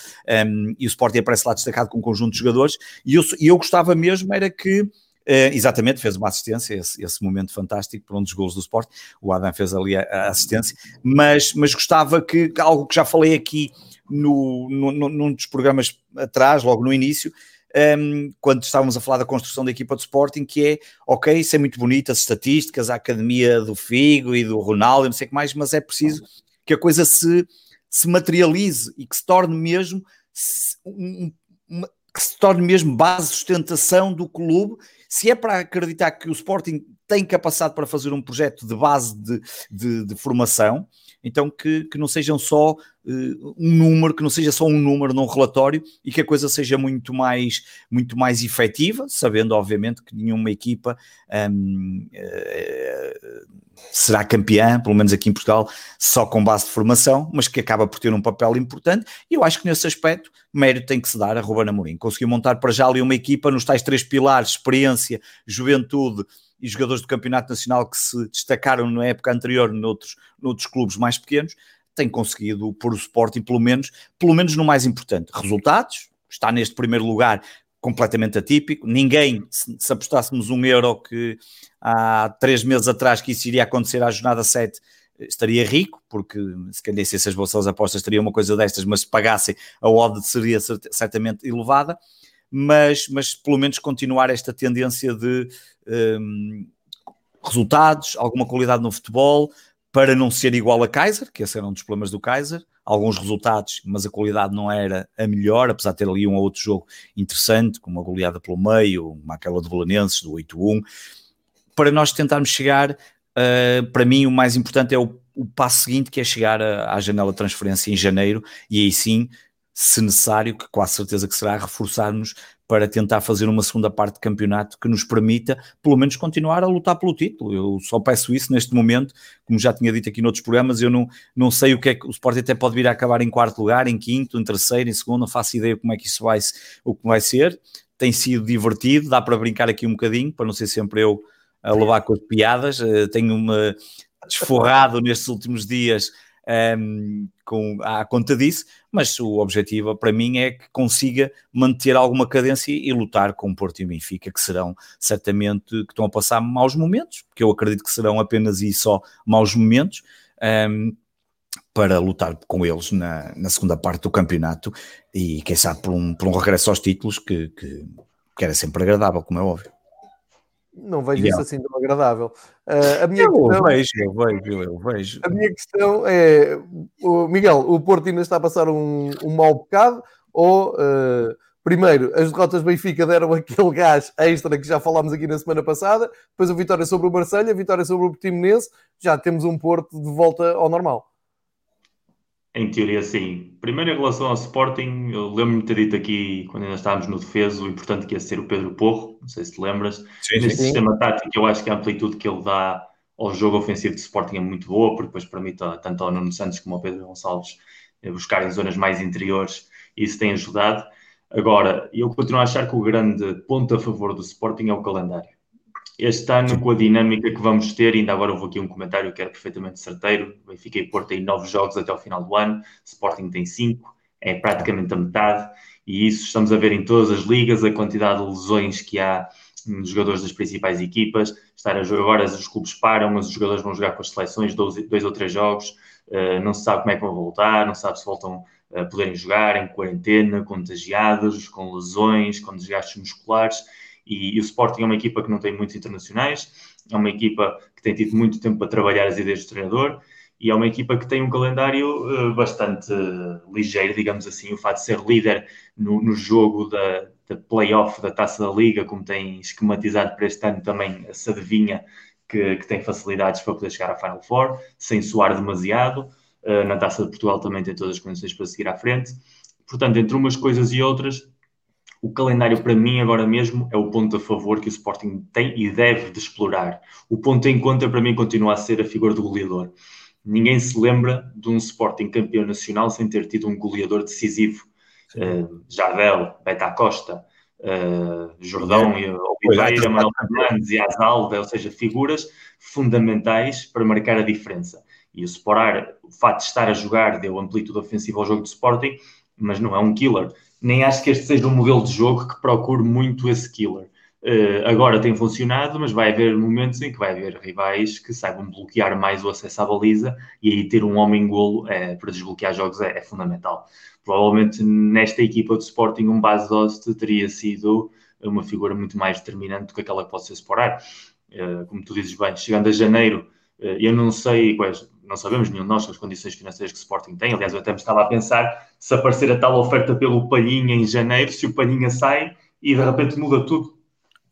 um, e o Sporting aparece lá destacado com um conjunto de jogadores, e eu, e eu gostava mesmo era que Uh, exatamente, fez uma assistência, esse, esse, momento fantástico para um dos gols do Sport. O Adam fez ali a, a, assistência, mas, mas gostava que algo que já falei aqui no, no, num dos programas atrás, logo no início, um, ehm, quando estávamos a falar da construção da equipa de Sporting, que é ok, isso é muito bonito, as estatísticas, a academia do Figo e do Ronaldo, não sei o que mais, mas é preciso que a coisa se, se materialize e que se torne mesmo um, uma, que se torne mesmo base de sustentação do clube se é para acreditar que o Sporting tem capacidade para fazer um projeto de base de, de, de formação, então que, que não sejam só uh, um número, que não seja só um número num relatório e que a coisa seja muito mais, muito mais efetiva, sabendo obviamente que nenhuma equipa um, uh, eh, será campeã, pelo menos aqui em Portugal, só com base de formação, mas que acaba por ter um papel importante, e eu acho que nesse aspecto mérito tem que se dar a Ruben Amorim. Conseguiu montar para já ali uma equipa nos tais três pilares, experiência, juventude e jogadores do Campeonato Nacional que se destacaram na época anterior noutros, noutros clubes mais pequenos, tem conseguido pôr o Sporting, pelo menos, pelo menos no mais importante, resultados, está neste primeiro lugar completamente atípico, ninguém, se, se apostássemos um euro que há três meses atrás que isso iria acontecer à jornada 7, estaria rico, porque se calhar se essas bolsas apostas teriam uma coisa destas, mas se pagassem a odd seria certamente elevada, mas, mas pelo menos continuar esta tendência de um, resultados, alguma qualidade no futebol, para não ser igual a Kaiser, que esse era um dos problemas do Kaiser, alguns resultados, mas a qualidade não era a melhor, apesar de ter ali um ou outro jogo interessante, como uma goleada pelo meio, uma aquela de Belenenses, do 8-1, para nós tentarmos chegar, uh, para mim o mais importante é o, o passo seguinte, que é chegar à janela de transferência em janeiro, e aí sim se necessário, que quase certeza que será, reforçarmos para tentar fazer uma segunda parte de campeonato que nos permita, pelo menos, continuar a lutar pelo título. Eu só peço isso neste momento, como já tinha dito aqui noutros programas, eu não, não sei o que é que o Sport até pode vir a acabar em quarto lugar, em quinto, em terceiro, em segundo, não faço ideia como é que isso vai, o que vai ser. Tem sido divertido, dá para brincar aqui um bocadinho, para não ser sempre eu a levar com as piadas. Eh, tenho-me desforrado nestes últimos dias um, com, à conta disso, mas o objetivo para mim é que consiga manter alguma cadência e lutar com o Porto e Benfica, que serão certamente, que estão a passar maus momentos, porque eu acredito que serão apenas e só maus momentos, um, para lutar com eles na, na, segunda parte do campeonato e quem sabe por um, por um regresso aos títulos que, que, que era sempre agradável, como é óbvio. Não vejo yeah. isso assim tão agradável. Uh, a minha eu questão, vejo, eu vejo, eu vejo. A minha questão é, o Miguel, o Porto ainda está a passar um, um mau bocado ou, uh, primeiro, as derrotas do Benfica deram aquele gás extra que já falámos aqui na semana passada, depois a vitória sobre o Marselha, a vitória sobre o Portimonense, já temos um Porto de volta ao normal. Em teoria, sim. Primeiro, em relação ao Sporting, eu lembro-me de ter dito aqui, quando ainda estávamos no defeso, o importante que ia ser o Pedro Porro, não sei se te lembras. Sim, Neste sim. sistema tático, eu acho que a amplitude que ele dá ao jogo ofensivo de Sporting é muito boa, porque depois permite tanto ao Nuno Santos como ao Pedro Gonçalves eh, buscarem zonas mais interiores e isso tem ajudado. Agora, eu continuo a achar que o grande ponto a favor do Sporting é o calendário. Este ano, com a dinâmica que vamos ter, ainda agora houve aqui um comentário que era perfeitamente certeiro. Benfica e Porto têm nove jogos até ao final do ano, Sporting tem cinco, é praticamente a metade, e isso estamos a ver em todas as ligas, a quantidade de lesões que há nos jogadores das principais equipas. Estar a jogar agora, os clubes param, mas os jogadores vão jogar com as seleções dois, dois ou três jogos, uh, não se sabe como é que vão voltar, não se sabe se voltam a poderem jogar em quarentena, contagiados, com lesões, com desgastes musculares e, e, o Sporting é uma equipa que não tem muitos internacionais, é uma equipa que tem tido muito tempo para trabalhar as ideias do treinador e é uma equipa que tem um calendário uh, bastante uh, ligeiro, digamos assim. O fato de ser líder no, no jogo da, da playoff da Taça da Liga, como tem esquematizado para este ano, também se adivinha que, que tem facilidades para poder chegar à Final Four, sem suar demasiado. Uh, na Taça de Portugal também tem todas as condições para seguir à frente. Portanto, entre umas coisas e outras, o calendário para mim agora mesmo é o ponto a favor que o Sporting tem e deve de explorar. O ponto em conta para mim continua a ser a figura do goleador. Ninguém se lembra de um Sporting campeão nacional sem ter tido um goleador decisivo. Uh, Jardel, Beta Costa, uh, Jordão e Oliveira, Manuel Fernandes e Azalda, ou seja, figuras fundamentais para marcar a diferença. E o Sporar, o facto de estar a jogar, deu amplitude ofensiva ao jogo do Sporting, mas não é um killer. Nem acho que este seja um modelo de jogo que procure muito esse killer. Uh, agora tem funcionado, mas vai haver momentos em que vai haver rivais que saibam bloquear mais o acesso à baliza e aí ter um homem-golo é, para desbloquear jogos é, é, fundamental. Provavelmente nesta equipa do Sporting um base Dost teria sido uma figura muito mais determinante do que aquela que pode ser explorar. Uh, como tu dizes bem, chegando a janeiro, uh, eu não sei quais, não sabemos nenhum de nós as condições financeiras que o Sporting tem. Aliás, eu até me estava a pensar se aparecer a tal oferta pelo Palhinha em janeiro, se o Palhinha sai e de repente muda tudo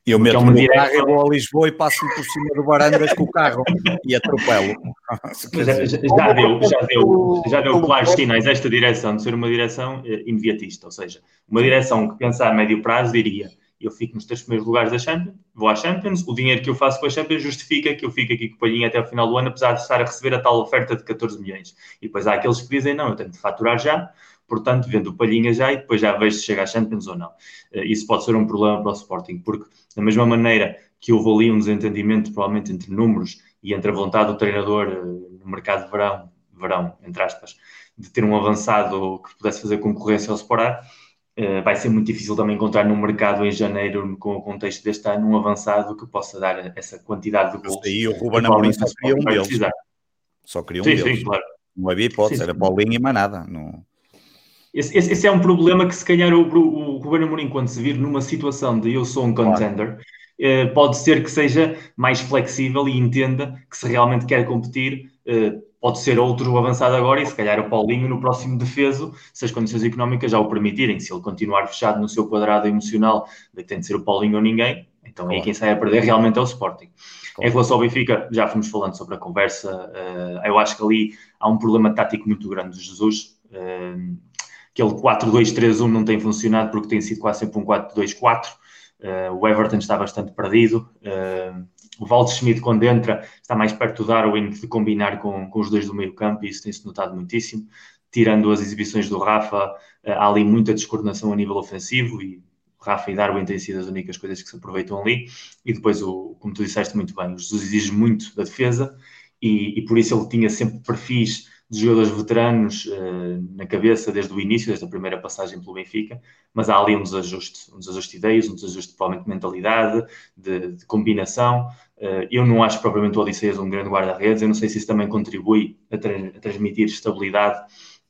eu meto é no carro, eu vou a Lisboa e passo por cima do Barandas com o carro e atropelo. já, já, já, deu, já deu, já deu claros sinais esta direção de ser uma direção eh, imediatista, ou seja, uma direção que pensa a médio prazo diria eu fico nos três primeiros lugares da Champions, vou à Champions, o dinheiro que eu faço com a Champions justifica que eu fique aqui com o Palhinha até o final do ano, apesar de estar a receber a tal oferta de 14 milhões. E depois há aqueles que dizem, não, eu tenho de faturar já, portanto, vendo o Palhinha já e depois já vejo se chega à Champions ou não. Eh, isso pode ser um problema para o Sporting, porque da mesma maneira que houve ali um desentendimento, provavelmente entre números e entre a vontade do treinador eh, no mercado de verão, verão, entre aspas, de ter um avançado que pudesse fazer concorrência ao Sporar, eh, vai ser muito difícil também encontrar no mercado em janeiro, com o contexto deste ano, um avançado que possa dar essa quantidade de gols. E o Ruben Amorim só queria um deles. Só queria um sim, deles. Sim, claro. Não havia hipótese, sim, era Paulinho e mais nada. Não... Esse, esse, esse, é um problema que se calhar o, o Ruben Amorim, quando se vir numa situação de eu sou um contender, claro. eh, pode ser que seja mais flexível e entenda que se realmente quer competir, eh, pode ser outro avançado agora e se calhar o Paulinho no próximo defeso, se as condições económicas já o permitirem. Se ele continuar fechado no seu quadrado emocional de que tem de ser o Paulinho ou ninguém, então claro. aí quem sai a perder realmente é o Sporting. Claro. Em relação ao Benfica, já fomos falando sobre a conversa, uh, eu acho que ali há um problema tático muito grande de Jesus. Uh, aquele 4-2-3-1 não tem funcionado porque tem sido quase sempre um 4-2-4. Uh, eh, o Everton está bastante perdido. O Valdes Schmidt, quando entra, está mais perto do Darwin de combinar com, com os dois do meio campo e isso tem-se notado muitíssimo. Tirando as exibições do Rafa, eh, há ali muita descoordenação a nível ofensivo e Rafa e Darwin têm sido as únicas coisas que se aproveitam ali. E depois, o, como tu disseste muito bem, o Jesus exige muito da defesa e, e por isso ele tinha sempre perfis de jogadores veteranos uh, na cabeça desde o início, desde a primeira passagem pelo Benfica, mas há ali um desajuste, um desajuste de ideias, um desajuste provavelmente de mentalidade, de, de combinação. Uh, eu não acho propriamente o Odisseias um grande guarda-redes, eu não sei se isso também contribui a, tra a transmitir estabilidade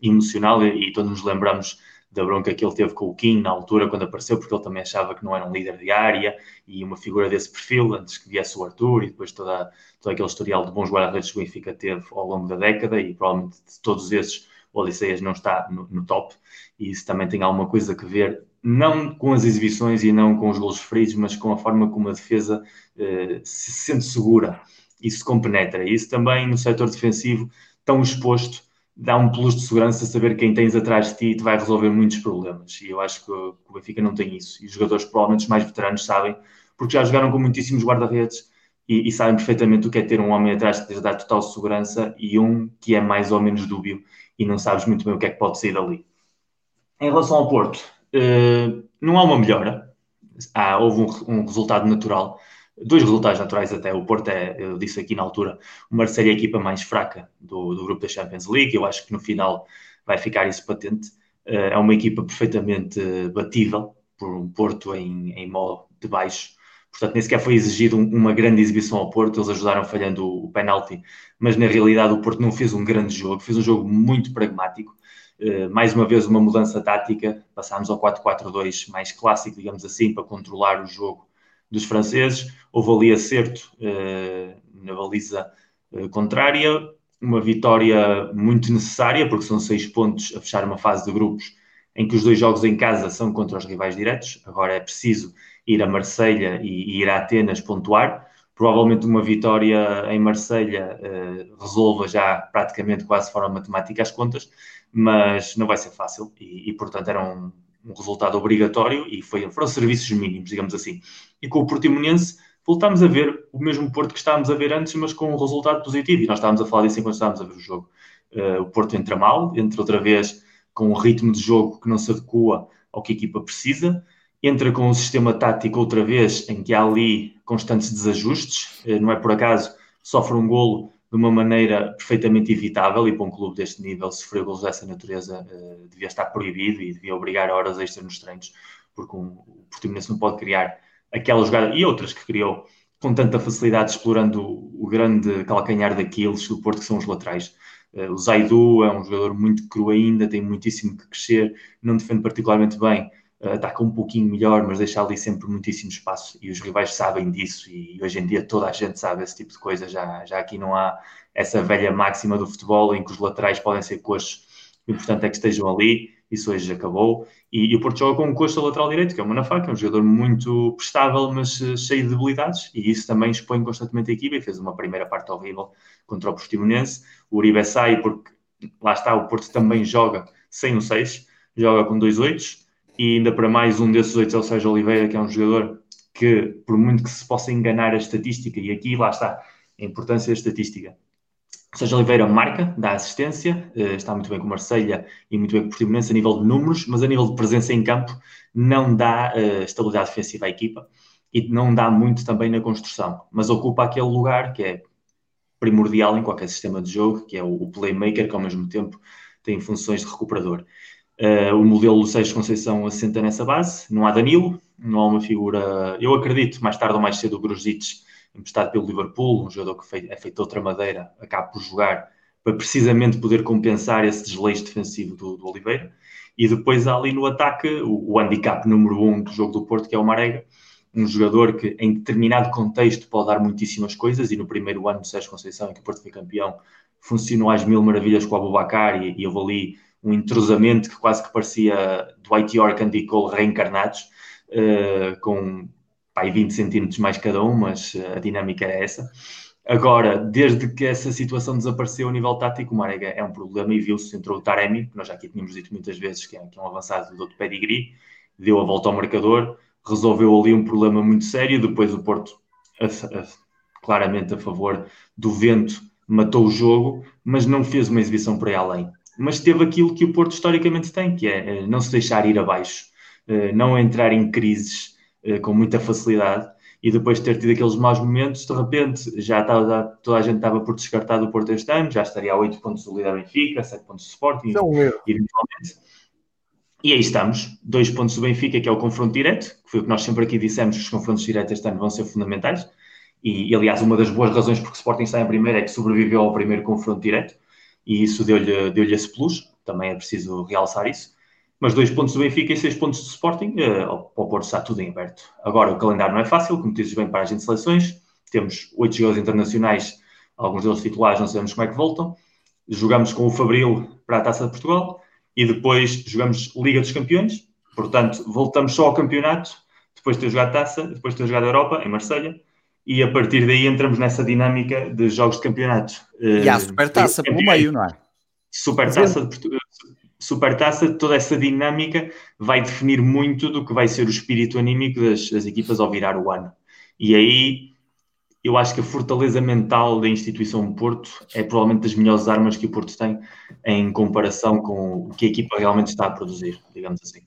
emocional e, e todos nos lembramos da bronca que ele teve com o Kim na altura, quando apareceu, porque ele também achava que não era um líder de área e uma figura desse perfil, antes que viesse o Arthur e depois toda, todo aquele historial de bons guarda-redes que o Benfica teve ao longo da década e provavelmente de todos esses o Odisseias não está no, no, top e isso também tem alguma coisa a ver, não com as exibições e não com os gols feridos, mas com a forma como a defesa eh, se sente segura e se compenetra. Isso também no setor defensivo tão exposto dá um plus de segurança saber quem tens atrás de ti te vai resolver muitos problemas. E eu acho que o Benfica não tem isso. E os jogadores, provavelmente mais veteranos, sabem, porque já jogaram com muitíssimos guarda-redes e, e, sabem perfeitamente o que é ter um homem atrás que te dá total segurança e um que é mais ou menos dúbio e não sabes muito bem o que é que pode sair dali. Em relação ao Porto, uh, não há uma melhora. Houve um, um resultado natural dois resultados naturais até. O Porto é, eu disse aqui na altura, o Marseille é a equipa mais fraca do, do grupo da Champions League. Eu acho que no final vai ficar isso patente. Eh, é uma equipa perfeitamente batível por um Porto em, em modo de baixo. Portanto, nem sequer foi exigido uma grande exibição ao Porto, eles ajudaram falhando o, penalti, mas na realidade o Porto não fez um grande jogo, fez um jogo muito pragmático. Uh, mais uma vez, uma mudança tática, passámos ao 4-4-2 mais clássico, digamos assim, para controlar o jogo dos franceses. Houve ali acerto uh, na baliza uh, contrária, uma vitória muito necessária, porque são seis pontos a fechar uma fase de grupos em que os dois jogos em casa são contra os rivais diretos. Agora é preciso ir a Marselha e, e ir a Atenas pontuar. Provavelmente uma vitória em Marselha uh, resolva já praticamente quase de forma matemática as contas, mas não vai ser fácil e, e portanto era um, um resultado obrigatório e foi, foram serviços mínimos, digamos assim. E com o Portimonense voltámos a ver o mesmo Porto que estávamos a ver antes, mas com um resultado positivo. E nós estávamos a falar disso enquanto estávamos a ver o jogo. Uh, o Porto entra mal, entra outra vez com um ritmo de jogo que não se adequa ao que a equipa precisa entra com um sistema tático outra vez em que há ali constantes desajustes, eh, não é por acaso, sofre um golo de uma maneira perfeitamente evitável e para um clube deste nível sofrer golos dessa natureza uh, devia estar proibido e devia obrigar horas extras nos treinos, porque um, o Portimonense não pode criar aquela jogada e outras que criou com tanta facilidade explorando o, o grande calcanhar daqueles do Porto que são os laterais. Uh, o Zaidu é um jogador muito cru ainda, tem muitíssimo que crescer, não defende particularmente bem, ataca um pouquinho melhor, mas deixa ali sempre muitíssimo espaço. E os rivais sabem disso e hoje em dia toda a gente sabe esse tipo de coisa, já, já aqui não há essa velha máxima do futebol em que os laterais podem ser coxos, o importante é que estejam ali, isso hoje acabou. E, e o Porto joga com um coxo lateral direito, que é o Manafá, que é um jogador muito prestável, mas uh, cheio de debilidades. E isso também expõe constantemente a equipa e fez uma primeira parte horrível contra o Portimonense, o Uribe sai porque lá está, o Porto também joga sem o 6, joga com dois oitos, e ainda para mais um desses oito é o Sérgio Oliveira, que é um jogador que, por muito que se possa enganar a estatística, e aqui lá está a importância da estatística, o Sérgio Oliveira marca, dá assistência, eh, está muito bem com o Marselha e muito bem com o Portimonense a nível de números, mas a nível de presença em campo não dá uh, estabilidade defensiva à equipa e não dá muito também na construção, mas ocupa aquele lugar que é primordial em qualquer sistema de jogo, que é o playmaker, que ao mesmo tempo tem funções de recuperador. Uh, o modelo Sérgio Conceição assenta nessa base. Não há Danilo, não há uma figura. Eu acredito, mais tarde ou mais cedo, o Grujic, emprestado pelo Liverpool, um jogador que é feito outra madeira, acaba por jogar para precisamente poder compensar esse desleixo defensivo do, do Oliveira. E depois há ali no ataque o, o handicap número um do jogo do Porto, que é o Marega, um jogador que em determinado contexto pode dar muitíssimas coisas. E no primeiro ano do Sérgio Conceição, em que o Porto foi campeão, funcionou às mil maravilhas com o Abubacar e, e vou ali um entrosamento que quase que parecia Dwight York e Cole reencarnados, uh, com pai, 20 centímetros mais cada um, mas a dinâmica era essa. Agora, desde que essa situação desapareceu a nível tático, o Marega é um problema e viu-se, entrou o Taremi, que nós já aqui tínhamos dito muitas vezes que é, que é um avançado do outro pedigree, deu a volta ao marcador, resolveu ali um problema muito sério, depois o Porto, a, a, claramente a favor do vento, matou o jogo, mas não fez uma exibição por aí além mas teve aquilo que o Porto historicamente tem, que é eh, não se deixar ir abaixo, eh, não entrar em crises eh, com muita facilidade e depois de ter tido aqueles maus momentos, de repente já estava, toda a gente estava por descartar do Porto este ano, já estaria a 8 pontos do líder Benfica, 7 pontos do Sporting, Não, eventualmente. E aí estamos, dois pontos do Benfica, que é o confronto direto, que foi o que nós sempre aqui dissemos, que os confrontos diretos este ano vão ser fundamentais. E, e aliás, uma das boas razões porque o Sporting está em primeiro é que sobreviveu ao primeiro confronto direto e isso deu-lhe deu esse plus, também é preciso realçar isso. Mas dois pontos do Benfica e seis pontos do Sporting, uh, ao, Porto está tudo em aberto. Agora, o calendário não é fácil, como dizes bem para a gente seleções, temos oito jogadores internacionais, alguns deles titulares, não sabemos como é que voltam. Jogamos com o Fabril para a Taça de Portugal e depois jogamos Liga dos Campeões, portanto, voltamos só ao campeonato, depois de ter jogado Taça, depois de ter jogado Europa, em Marselha, e a partir daí entramos nessa dinâmica de jogos de campeonato. E há a supertaça pelo meio, não é? Supertaça, supertaça, toda essa dinâmica vai definir muito do que vai ser o espírito anímico das, das equipas ao virar o ano. E aí eu acho que a fortaleza mental da instituição Porto é provavelmente das melhores armas que o Porto tem em comparação com o que a equipa realmente está a produzir, digamos assim.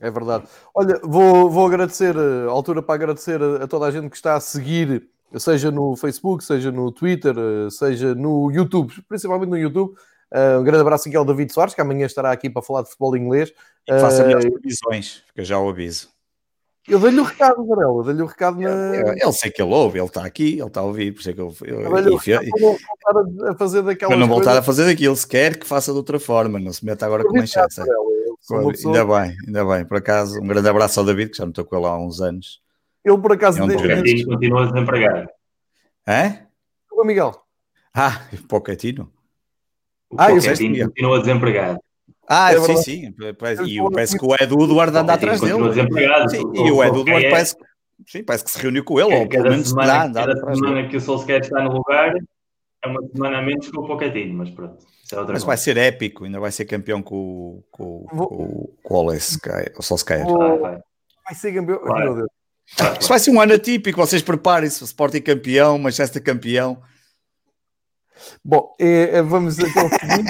É verdade. Olha, vou, vou agradecer, a altura para agradecer a, a, toda a gente que está a seguir, seja no Facebook, seja no Twitter, seja no YouTube, principalmente no YouTube. Uh, um grande abraço aqui ao David Soares, que amanhã estará aqui para falar de futebol inglês. E que faça uh, melhores previsões, que eu já o aviso. Eu dei-lhe o recado, Varela, dei-lhe o recado na. Ele sei que ele ouve, ele está aqui, ele está a ouvir, por isso é que eu. eu, eu, eu, eu não voltar a fazer daquela. não voltar a fazer daquilo, se quer que faça de outra forma, não se meta agora com manchete. Ainda bem, ainda bem. Por acaso, um grande abraço ao David, que já não estou com ele há uns anos. Ele, por acaso, é um de... continua desempregado. É? O Miguel. Ah, Pochettino. O ah, Pochettino continua desempregado. Ah, é sim, sim. E eu parece que o Edu Eduardo anda atrás dele. Desempregado. Sim, e o Edu Eduardo parece, sim, parece que se reuniu com ele, ou pelo menos semana, cada semana que o Solskjaer está no lugar, é uma semana a menos com o Pochettino, mas pronto. É mas vai ser épico, ainda vai ser campeão com, com, com, com o Solskjaer. Vai, vai. vai ser campeão. Vai. Meu Deus. Isso vai ser um ano atípico, vocês preparem-se. Sporting campeão, Manchester campeão. Bom, é, é, vamos então seguir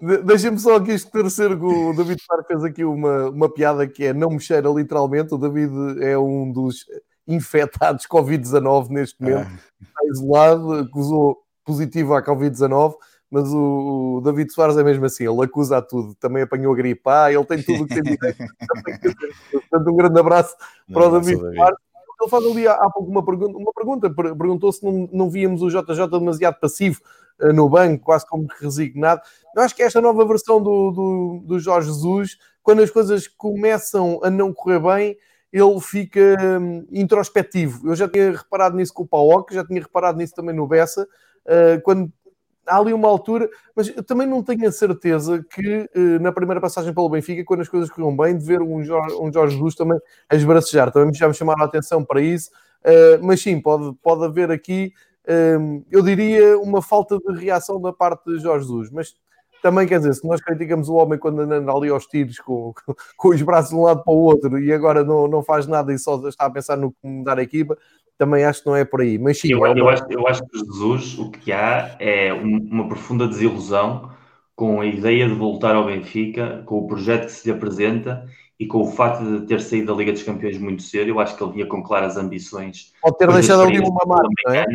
para, Deixem-me só aqui esclarecer que o David Faro fez aqui uma, uma piada que é não me cheira literalmente. O David é um dos infectados Covid-19 neste momento. Ah. Está isolado, acusou positivo à Covid-19, mas o, o, David Soares é mesmo assim, ele acusa a tudo. Também apanhou a gripe, ah, ele tem tudo o que tem direito. Portanto, um grande abraço para o David Soares. Ele faz ali há pouco uma pergunta, uma pergunta perguntou se não, não víamos o JJ demasiado passivo uh, no banco, quase como resignado. Eu acho que esta nova versão do, do, do Jorge Jesus, quando as coisas começam a não correr bem, ele fica um, introspectivo. Eu já tinha reparado nisso com o Paok, já tinha reparado nisso também no Bessa, uh, quando há ali uma altura, mas eu também não tenho a certeza que uh, na primeira passagem pelo Benfica, quando as coisas corriam bem, de ver um Jorge, um Jorge Jesus também a esbracejar, também já me chamaram a atenção para isso, uh, mas sim, pode, pode haver aqui, eu diria, uma falta de reação da parte de Jorge Jesus, mas também quer dizer, se nós criticamos o homem quando anda ali aos tiros com, com os braços de um lado para o outro e agora não, não faz nada e só está a pensar no como mudar a equipa, também acho que não é por aí. Mas sim, eu, é uma... eu, acho, eu acho que Jesus o que há é uma profunda desilusão com a ideia de voltar ao Benfica, com o projeto que se lhe apresenta e com o facto de ter saído da Liga dos Campeões muito cedo. Eu acho que ele vinha com claras ambições. Pode ter deixado ali uma marca, é?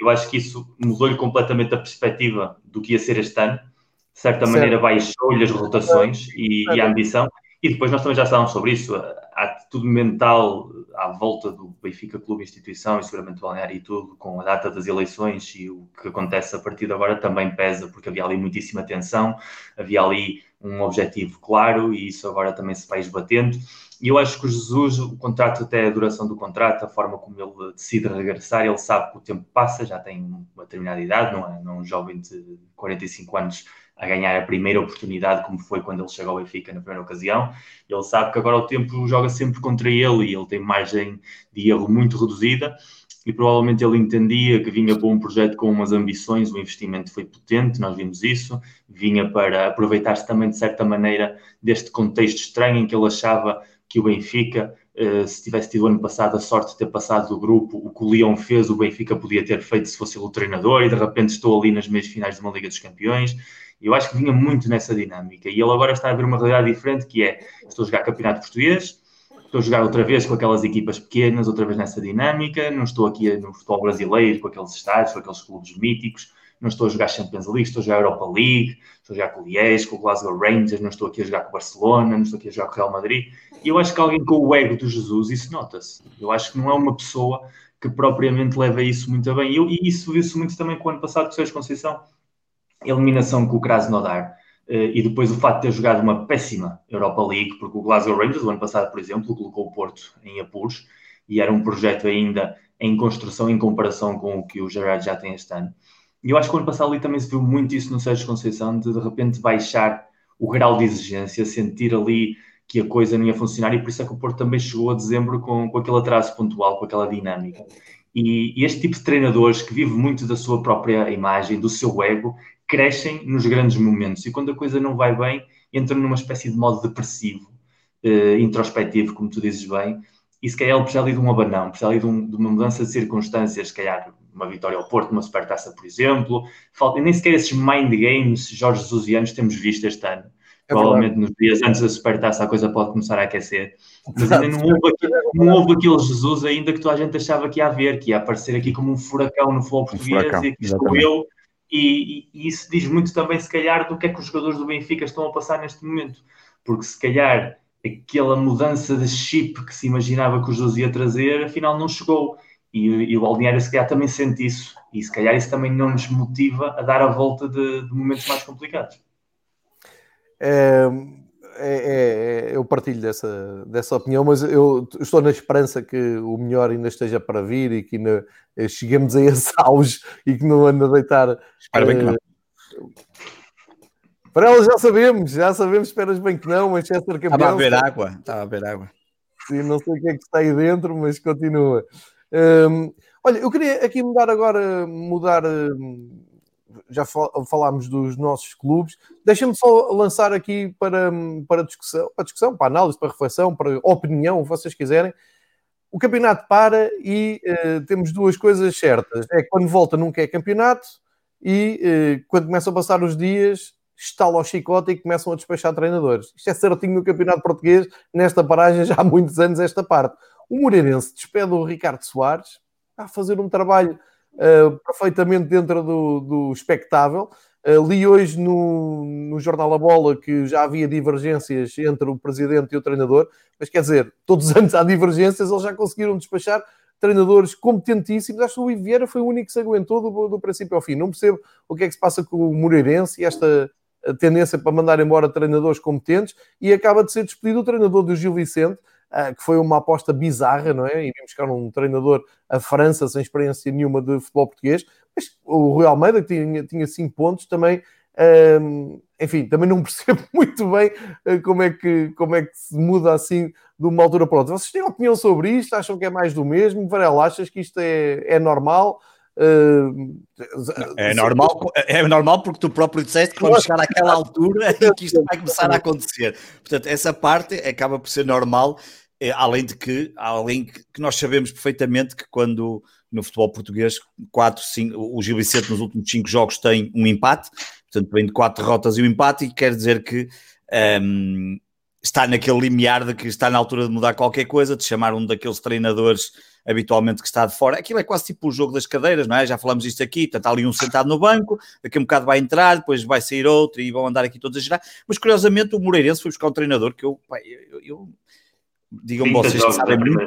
Eu acho que isso mudou-lhe completamente a perspectiva do que ia ser este ano. De certa certo. maneira, baixou-lhe as rotações e, e a ambição. E depois nós também já estávamos sobre isso, a atitude mental à volta do Benfica Clube Instituição e seguramente Balneário e tudo, com a data das eleições e o que acontece a partir de agora também pesa, porque havia ali muitíssima tensão, havia ali um objetivo claro e isso agora também se vai esbatendo. E eu acho que o Jesus, o contrato, até a duração do contrato, a forma como ele decide regressar, ele sabe que o tempo passa, já tem uma determinada idade, não é, não é um jovem de 45 anos a ganhar a primeira oportunidade, como foi quando ele chegou ao Benfica na primeira ocasião. Ele sabe que agora o tempo joga sempre contra ele e ele tem margem de erro muito reduzida. E provavelmente ele entendia que vinha para um projeto com umas ambições, o investimento foi potente, nós vimos isso, vinha para aproveitar-se também de certa maneira deste contexto estranho em que ele achava que o Benfica, se tivesse tido ano passado a sorte de ter passado do grupo, o que o Leão fez, o Benfica podia ter feito se fosse o treinador, e de repente estou ali nas meias finais de uma Liga dos Campeões eu acho que vinha muito nessa dinâmica. E ele agora está a ver uma realidade diferente, que é, estou a jogar campeonato português, estou a jogar outra vez com aquelas equipas pequenas, outra vez nessa dinâmica, não estou aqui no futebol brasileiro, com aqueles estádios, com aqueles clubes míticos, não estou a jogar Champions League, estou a jogar Europa League, estou a jogar com o Liège, com o Glasgow Rangers, não estou aqui a jogar com o Barcelona, não estou aqui a jogar com o Real Madrid. E eu acho que alguém com o ego do Jesus, isso nota-se. Eu acho que não é uma pessoa que propriamente leva isso muito bem. E, e isso viu-se muito também com o ano passado com o Sérgio Conceição eliminação com o Krasnodar uh, e depois o facto de ter jogado uma péssima Europa League, porque o Glasgow Rangers, o ano passado, por exemplo, colocou o Porto em apuros e era um projeto ainda em construção em comparação com o que o Gerard já tem este ano. E eu acho que o ano passado ali também se viu muito isso no Sérgio Conceição, de de repente baixar o grau de exigência, sentir ali que a coisa não ia funcionar e por isso é que o Porto também chegou a dezembro com, com aquele atraso pontual, com aquela dinâmica. E, e, este tipo de treinadores que vive muito da sua própria imagem, do seu ego, crescem nos grandes momentos e quando a coisa não vai bem, entram numa espécie de modo depressivo, uh, introspectivo, como tu dizes bem, e se calhar ele precisa ali de um abanão, precisa ali de, um, de, uma mudança de circunstâncias, se calhar uma vitória ao Porto, uma supertaça, por exemplo. Falta, nem sequer esses mind games Jorge Jesusianos temos visto este ano. É Provavelmente nos dias antes da supertaça a coisa pode começar a aquecer. Mas ainda não houve, não houve aquele Jesus ainda que toda a gente achava que ia haver, que ia aparecer aqui como um furacão no futebol português um e que estou eu e, e, isso diz muito também, se calhar, do que é que os jogadores do Benfica estão a passar neste momento. Porque se calhar aquela mudança de chip que se imaginava que o José ia trazer, afinal não chegou. E, e, o Balneário se calhar também sente isso. E se calhar isso também não nos motiva a dar a volta de, de momentos mais complicados. É, é, é, eu partilho dessa, dessa opinião, mas eu estou na esperança que o melhor ainda esteja para vir e que ainda eh, cheguemos a esse auge e que não anda a deitar. Espero bem que não. Para elas já sabemos, já sabemos, esperas bem que não, Manchester campeão. Estava a ver água, estava a ver água. Sim, não sei o que é que está aí dentro, mas continua. Um, olha, eu queria aqui mudar agora, mudar. Já falámos dos nossos clubes. Deixa-me só lançar aqui para, para discussão, para discussão, para análise, para reflexão, para opinião, o que vocês quiserem. O campeonato para e uh, temos duas coisas certas. É que quando volta nunca é campeonato e uh, quando começam a passar os dias estala ao chicote e começam a despachar treinadores. Isto é certinho no campeonato português, nesta paragem já há muitos anos esta parte. O Moreirense despede o Ricardo Soares a fazer um trabalho uh, perfeitamente dentro do, do espectável. Uh, li hoje no, no Jornal A Bola que já havia divergências entre o presidente e o treinador, mas quer dizer, todos os anos há divergências, eles já conseguiram despachar treinadores competentíssimos. Acho que o Rui Vieira foi o único que se aguentou do, do princípio ao fim. Não percebo o que é que se passa com o Moreirense e esta tendência para mandar embora treinadores competentes e acaba de ser despedido o treinador do Gil Vicente, que foi uma aposta bizarra, não é? E vimos buscar um treinador a França sem experiência nenhuma de futebol português, mas o Rui Almeida, que tinha, tinha cinco pontos, também, enfim, também não percebo muito bem ah, como é, que, como é que se muda assim de uma altura para outra. Vocês têm opinião sobre isto? Acham que é mais do mesmo? Varela, achas que isto é, é normal? Uh, é, normal, é normal porque tu próprio disseste que vamos chegar àquela altura em que isto vai começar a acontecer. Portanto, essa parte acaba por ser normal, eh, além de que, além que nós sabemos perfeitamente que quando no futebol português, 4, 5, o Gil Vicente nos últimos 5 jogos tem um empate, portanto vem de 4 derrotas e um empate, e quer dizer que um, ehm, está naquele limiar de que está na altura de mudar qualquer coisa, de chamar um daqueles treinadores habitualmente que está de fora. Aquilo é quase tipo o jogo das cadeiras, não é? Já falamos isto aqui, está ali um sentado no banco, daqui a um bocado vai entrar, depois vai sair outro e vão andar aqui todos a girar. Mas curiosamente o Moreirense foi buscar um treinador que eu, eu, eu digam vocês que sabem muito,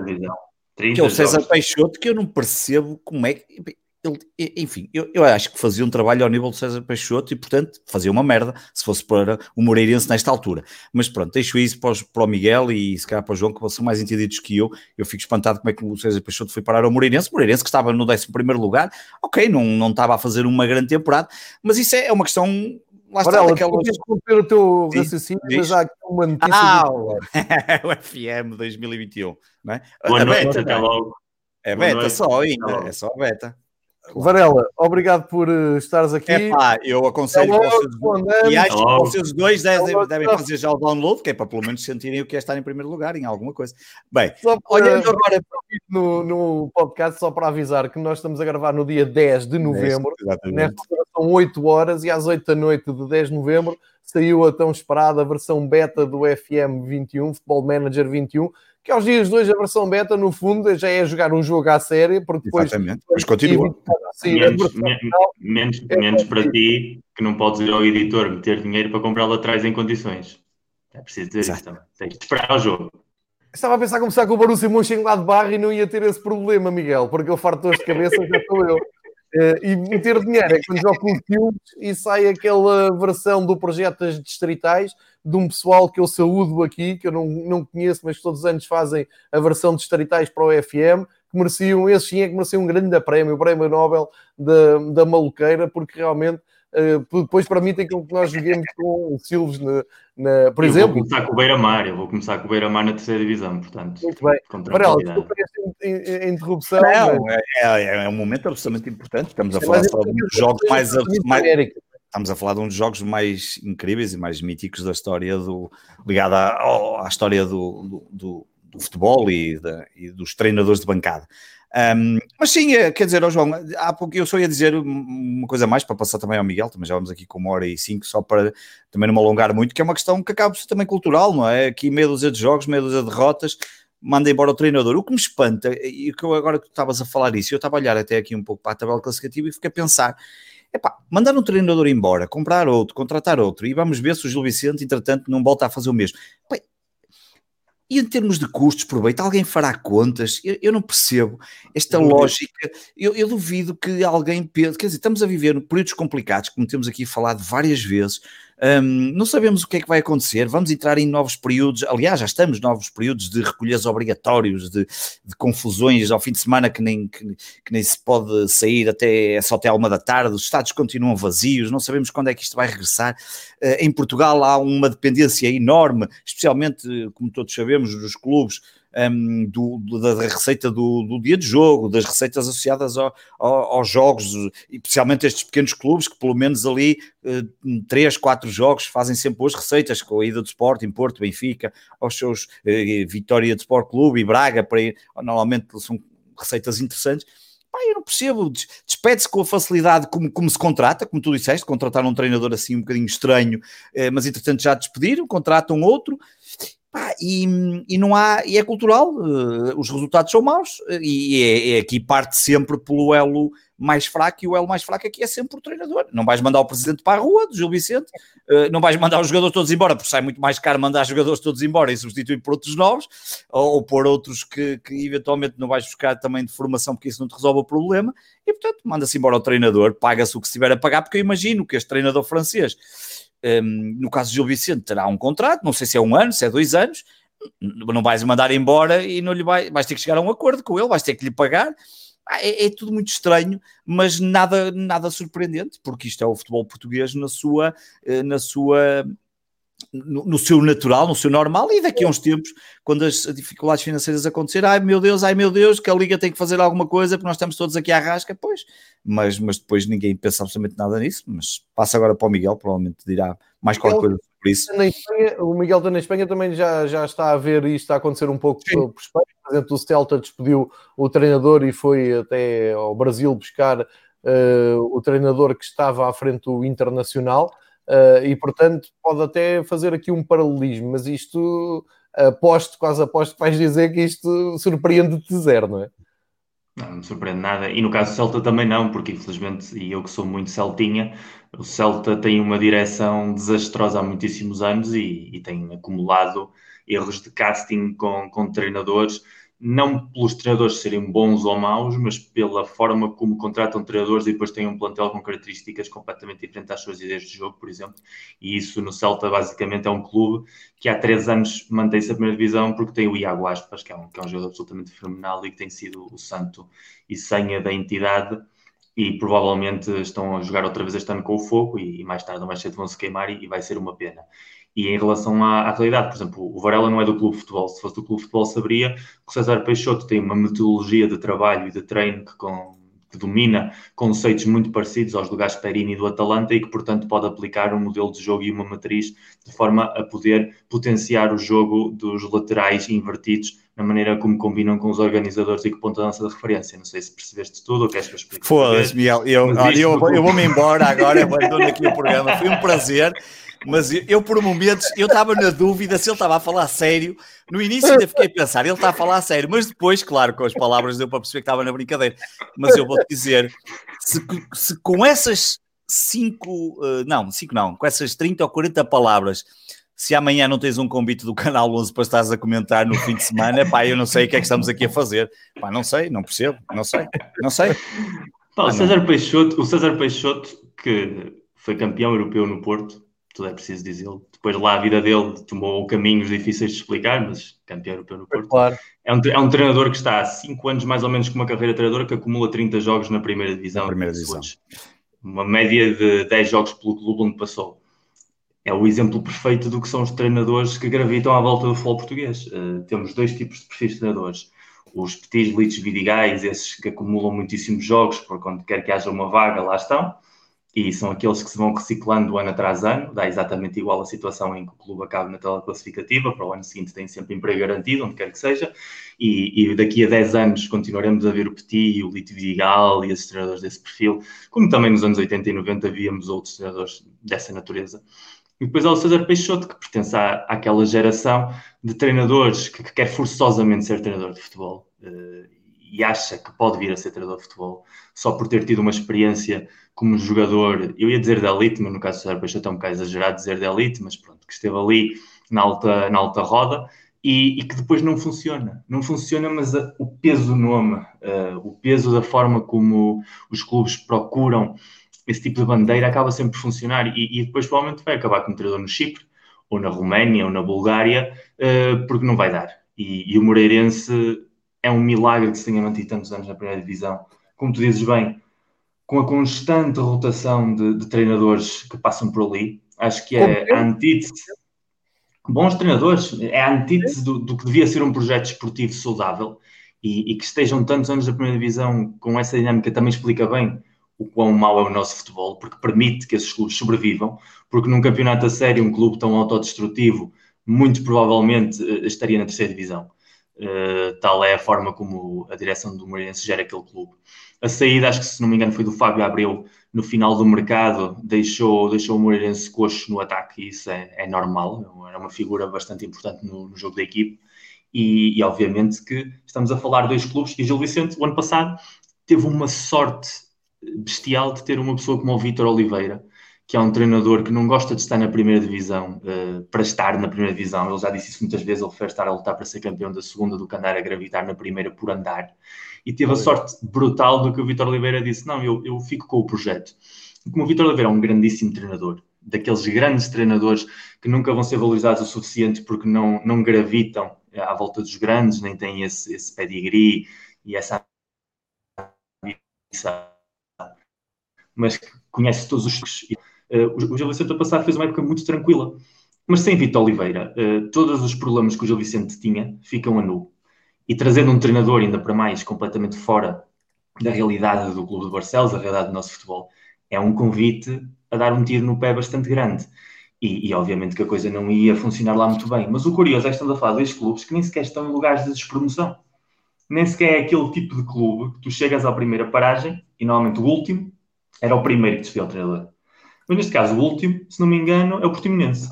que é o César jogos. Peixoto, que eu não percebo como é que ele, enfim, eu, eu, acho que fazia um trabalho ao nível do César Peixoto e, portanto, fazia uma merda se fosse para o Moreirense nesta altura. Mas pronto, deixo isso para, os, para o Miguel e se calhar para o João, que são mais entendidos que eu. Eu fico espantado como é que o César Peixoto foi parar ao Moreirense. O Moreirense que estava no 11 lugar, ok, não, não estava a fazer uma grande temporada, mas isso é, é uma questão Lá está, Varela, daquelas... interromper o teu raciocínio, mas há aqui uma notícia. Ah, o FM 2021, não é? Boa noite, até logo. É beta só ainda, é só beta. Varela, obrigado por uh, estares aqui. É pá, eu aconselho é vocês, e acho que vocês dois devem, devem fazer já o download, que é para pelo menos sentirem o que é estar em primeiro lugar em alguma coisa. Bem, para, olhando agora no, no, podcast, só para avisar que nós estamos a gravar no dia 10 de novembro, nesta são 8 horas, e às 8 da noite de 10 de novembro saiu a tão esperada versão beta do FM 21, Futebol Manager 21 que aos dias de hoje a versão beta, no fundo, já é jogar um jogo à série, porque depois. Exatamente, mas continua. Sim, menos, menos, é menos para ti, que não podes ir ao editor meter dinheiro para comprar lá atrás em condições. É preciso dizer Exato. isso também. Tens de esperar o jogo. Estava a pensar começar com o Borussia Mönchengladbach e não ia ter esse problema, Miguel, porque eu farto de cabeça, já estou eu. Uh, e meter dinheiro é quando jogo com filmes e sai aquela versão do projeto das distritais de um pessoal que eu saúdo aqui, que eu não, não conheço, mas todos os anos fazem a versão distritais para o FM, que mereciam, esses sim é que mereciam um grande prémio, o prémio Nobel da, da maluqueira, porque realmente Uh, depois para mim tem que nós joguemos com o Silves na, na, por eu exemplo. Vou começar com o Beira-Mar, eu vou começar com o Beira-Mar na terceira divisão, portanto. Muito bem. Varela, desculpa esta interrupção. Não, mas... é, é, é, um momento absolutamente importante. Estamos a é falar só de um dos jogos mais, mais, estamos a falar de um dos jogos mais incríveis e mais míticos da história do ligado à, à história do, do, do, do futebol e, da, e, dos treinadores de bancada. Um, mas sim, é, quer dizer, oh João, há pouco eu só ia dizer uma coisa mais para passar também ao Miguel, também já vamos aqui com uma hora e cinco, só para também não me alongar muito, que é uma questão que acaba por ser também cultural, não é? Aqui meia dúzia de jogos, meia dúzia de derrotas, manda embora o treinador. O que me espanta, e que eu agora que tu estavas a falar isso, eu estava a olhar até aqui um pouco para a tabela classificativa e fiquei a pensar Epá, mandar um treinador embora, comprar outro, contratar outro e vamos ver se o Gil Vicente, entretanto, não volta a fazer o mesmo. Epá, e em termos de custos, proveito, alguém fará contas? Eu, eu não percebo esta lógica. Eu, eu, duvido que alguém pense. Quer dizer, estamos a viver períodos complicados, como temos aqui falado várias vezes. Um, não sabemos o que é que vai acontecer, vamos entrar em novos períodos, aliás, já estamos novos períodos de recolhas obrigatórios, de, de confusões ao fim de semana que nem, que, que, nem se pode sair até é só até uma da tarde, os estados continuam vazios, não sabemos quando é que isto vai regressar. Uh, em Portugal há uma dependência enorme, especialmente, como todos sabemos, dos clubes um, do, da receita do, do, dia de jogo, das receitas associadas ao, ao, aos jogos, especialmente estes pequenos clubes que pelo menos ali uh, três, quatro jogos fazem sempre boas receitas, com a ida do Sporting, Porto, Benfica, aos seus uh, Vitória de Sport Clube e Braga, para ir, normalmente são receitas interessantes. Eu não percebo, despede-se com a facilidade como, como se contrata, como tu disseste, contratar um treinador assim um bocadinho estranho, eh, mas entretanto já despediram, contratam outro, Pá, e, e, não há, e é cultural, uh, os resultados são maus, uh, e é, é, aqui parte sempre pelo elo mais fraco, e o elo mais fraco aqui é sempre o treinador. Não vais mandar o presidente para a rua, do Gil Vicente, uh, não vais mandar os jogadores todos embora, porque sai muito mais caro mandar os jogadores todos embora e substituir por outros novos, ou, ou por outros que, que, eventualmente não vais buscar também de formação, porque isso não te resolve o problema, e portanto manda-se embora o treinador, paga-se o que se tiver a pagar, porque eu imagino que este treinador francês um, no caso de Gil Vicente, terá um contrato, não sei se é um ano, se é dois anos, não vais mandar embora e não lhe vai, vais ter que chegar a um acordo com ele, vais ter que lhe pagar. Ah, é, é, tudo muito estranho, mas nada, nada surpreendente, porque isto é o futebol português na sua, eh, na sua no, no, seu natural, no seu normal, e daqui a uns tempos, quando as dificuldades financeiras acontecerem, ai meu Deus, ai meu Deus, que a Liga tem que fazer alguma coisa, porque nós estamos todos aqui à rasca, pois, mas, mas depois ninguém pensa absolutamente nada nisso, mas passa agora para o Miguel, provavelmente dirá mais qualquer coisa sobre isso. Espanha, o Miguel está na Espanha também já, já está a ver isto a acontecer um pouco Sim. por Espanha, por exemplo, o Celta despediu o treinador e foi até ao Brasil buscar uh, o treinador que estava à frente do Internacional, Uh, e portanto pode até fazer aqui um paralelismo, mas isto aposto, quase aposto que vais dizer que isto surpreende-te zero, não é? Não, não me surpreende nada. E no caso do Celta também não, porque infelizmente, e eu que sou muito celtinha, o Celta tem uma direção desastrosa há muitíssimos anos e, e tem acumulado erros de casting com, com treinadores não pelos treinadores serem bons ou maus, mas pela forma como contratam treinadores e depois têm um plantel com características completamente diferentes às suas ideias de jogo, por exemplo. E isso no Celta basicamente é um clube que há três anos mantém-se a primeira divisão porque tem o Iago Aspas, que é um, que é um jogador absolutamente fenomenal e que tem sido o santo e senha da entidade e provavelmente estão a jogar outra vez este ano com o fogo e, mais tarde ou mais cedo vão se queimar e, e vai ser uma pena. E em relação à, à, realidade, por exemplo, o Varela não é do clube de futebol. Se fosse do clube de futebol, saberia que o César Peixoto tem uma metodologia de trabalho e de treino que, com, que domina conceitos muito parecidos aos do Gasperini e do Atalanta e que, portanto, pode aplicar um modelo de jogo e uma matriz de forma a poder potenciar o jogo dos laterais invertidos na maneira como combinam com os organizadores e que ponto a nossa de referência. Não sei se percebeste tudo ou queres que eu explique. Foda-se, Miguel. Eu, olha, eu, eu vou-me embora agora, abandono aqui o programa. Foi um prazer. Mas eu, eu, por momentos, eu estava na dúvida se ele estava a falar sério. No início ainda fiquei a pensar, ele está a falar sério, mas depois, claro, com as palavras deu para perceber que estava na brincadeira. Mas eu vou-te dizer, se, se, com essas cinco, uh, não, cinco não, com essas 30 ou 40 palavras, se amanhã não tens um convite do Canal 11 para estares a comentar no fim de semana, pá, eu não sei o que é que estamos aqui a fazer. Pá, não sei, não percebo, não sei, não sei. Pá, o César Peixoto, o César Peixoto, que foi campeão europeu no Porto, tudo é preciso dizê-lo. Depois lá a vida dele tomou caminhos difíceis de explicar, mas campeão europeu no Porto. Claro. É, um, é um treinador que está há 5 anos mais ou menos com uma carreira treinadora que acumula 30 jogos na primeira divisão. Na primeira divisão. Uma média de 10 jogos pelo clube onde passou. É o exemplo perfeito do que são os treinadores que gravitam à volta do futebol português. Uh, temos dois tipos de perfis de treinadores. Os petis, litos, vidigais, esses que acumulam muitíssimos jogos, por quando quer que haja uma vaga, lá estão e são aqueles que se vão reciclando ano atrás ano, dá exatamente igual a situação em que o clube acaba na tabela classificativa, para o ano seguinte tem sempre emprego garantido, onde quer que seja, e, e daqui a 10 anos continuaremos a ver o Petit, o Lito e esses treinadores desse perfil, como também nos anos 80 e 90 víamos outros treinadores dessa natureza. E depois há o César Peixoto, que pertence à, àquela geração de treinadores que, que quer forçosamente ser treinador de futebol. Uh, e acha que pode vir a ser treinador de futebol só por ter tido uma experiência como jogador, eu ia dizer de elite, mas no caso do Sérgio Peixoto é um bocado exagerado dizer de elite, mas pronto, que esteve ali na alta, na alta roda e, e que depois não funciona. Não funciona, mas a, o peso do nome, uh, o peso da forma como os clubes procuram esse tipo de bandeira acaba sempre por funcionar e, e depois provavelmente vai acabar como treinador no Chipre, ou na Roménia, ou na Bulgária, uh, porque não vai dar. E, e o Moreirense é um milagre que se tenha mantido tantos anos na primeira divisão. Como tu dizes bem, com a constante rotação de, de treinadores que passam por ali, acho que é a antítese. Bons treinadores, é a antítese do, do, que devia ser um projeto esportivo saudável e, e, que estejam tantos anos na primeira divisão com essa dinâmica também explica bem o quão mau é o nosso futebol, porque permite que esses clubes sobrevivam, porque num campeonato a sério, um clube tão autodestrutivo, muito provavelmente eh, estaria na terceira divisão. Uh, tal é a forma como a direção do Moreirense gera aquele clube. A saída, acho que se não me engano, foi do Fábio Abreu no final do mercado, deixou, deixou o Moreirense coxo no ataque, e isso é, é normal, era uma figura bastante importante no, no jogo da equipe. E, e, obviamente que estamos a falar de dois clubes, e Gil Vicente, o ano passado, teve uma sorte bestial de ter uma pessoa como o Vítor Oliveira, que é um treinador que não gosta de estar na primeira divisão uh, para estar na primeira divisão. Ele já disse isso muitas vezes, ele prefere estar a lutar para ser campeão da segunda do que andar a gravitar na primeira por andar. E teve a sorte brutal do que o Vitor Oliveira disse, não, eu, eu fico com o projeto. E como o Vitor Oliveira é um grandíssimo treinador, daqueles grandes treinadores que nunca vão ser valorizados o suficiente porque não, não gravitam à volta dos grandes, nem têm esse, esse pedigree e essa mas que conhece todos os o Gil Vicente, passado, fez uma época muito tranquila. Mas sem Vitor Oliveira, uh, todos os problemas que o Gil Vicente tinha ficam a nu. E trazendo um treinador, ainda para mais, completamente fora da realidade do Clube de Barcelos, da realidade do nosso futebol, é um convite a dar um tiro no pé bastante grande. E, e, obviamente que a coisa não ia funcionar lá muito bem. Mas o curioso é que estamos a falar de dois clubes que nem sequer estão em lugares de despromoção. Nem sequer é aquele tipo de clube que tu chegas à primeira paragem e normalmente o último era o primeiro que desfia o treinador. Mas neste caso, o último, se não me engano, é o Portimonense.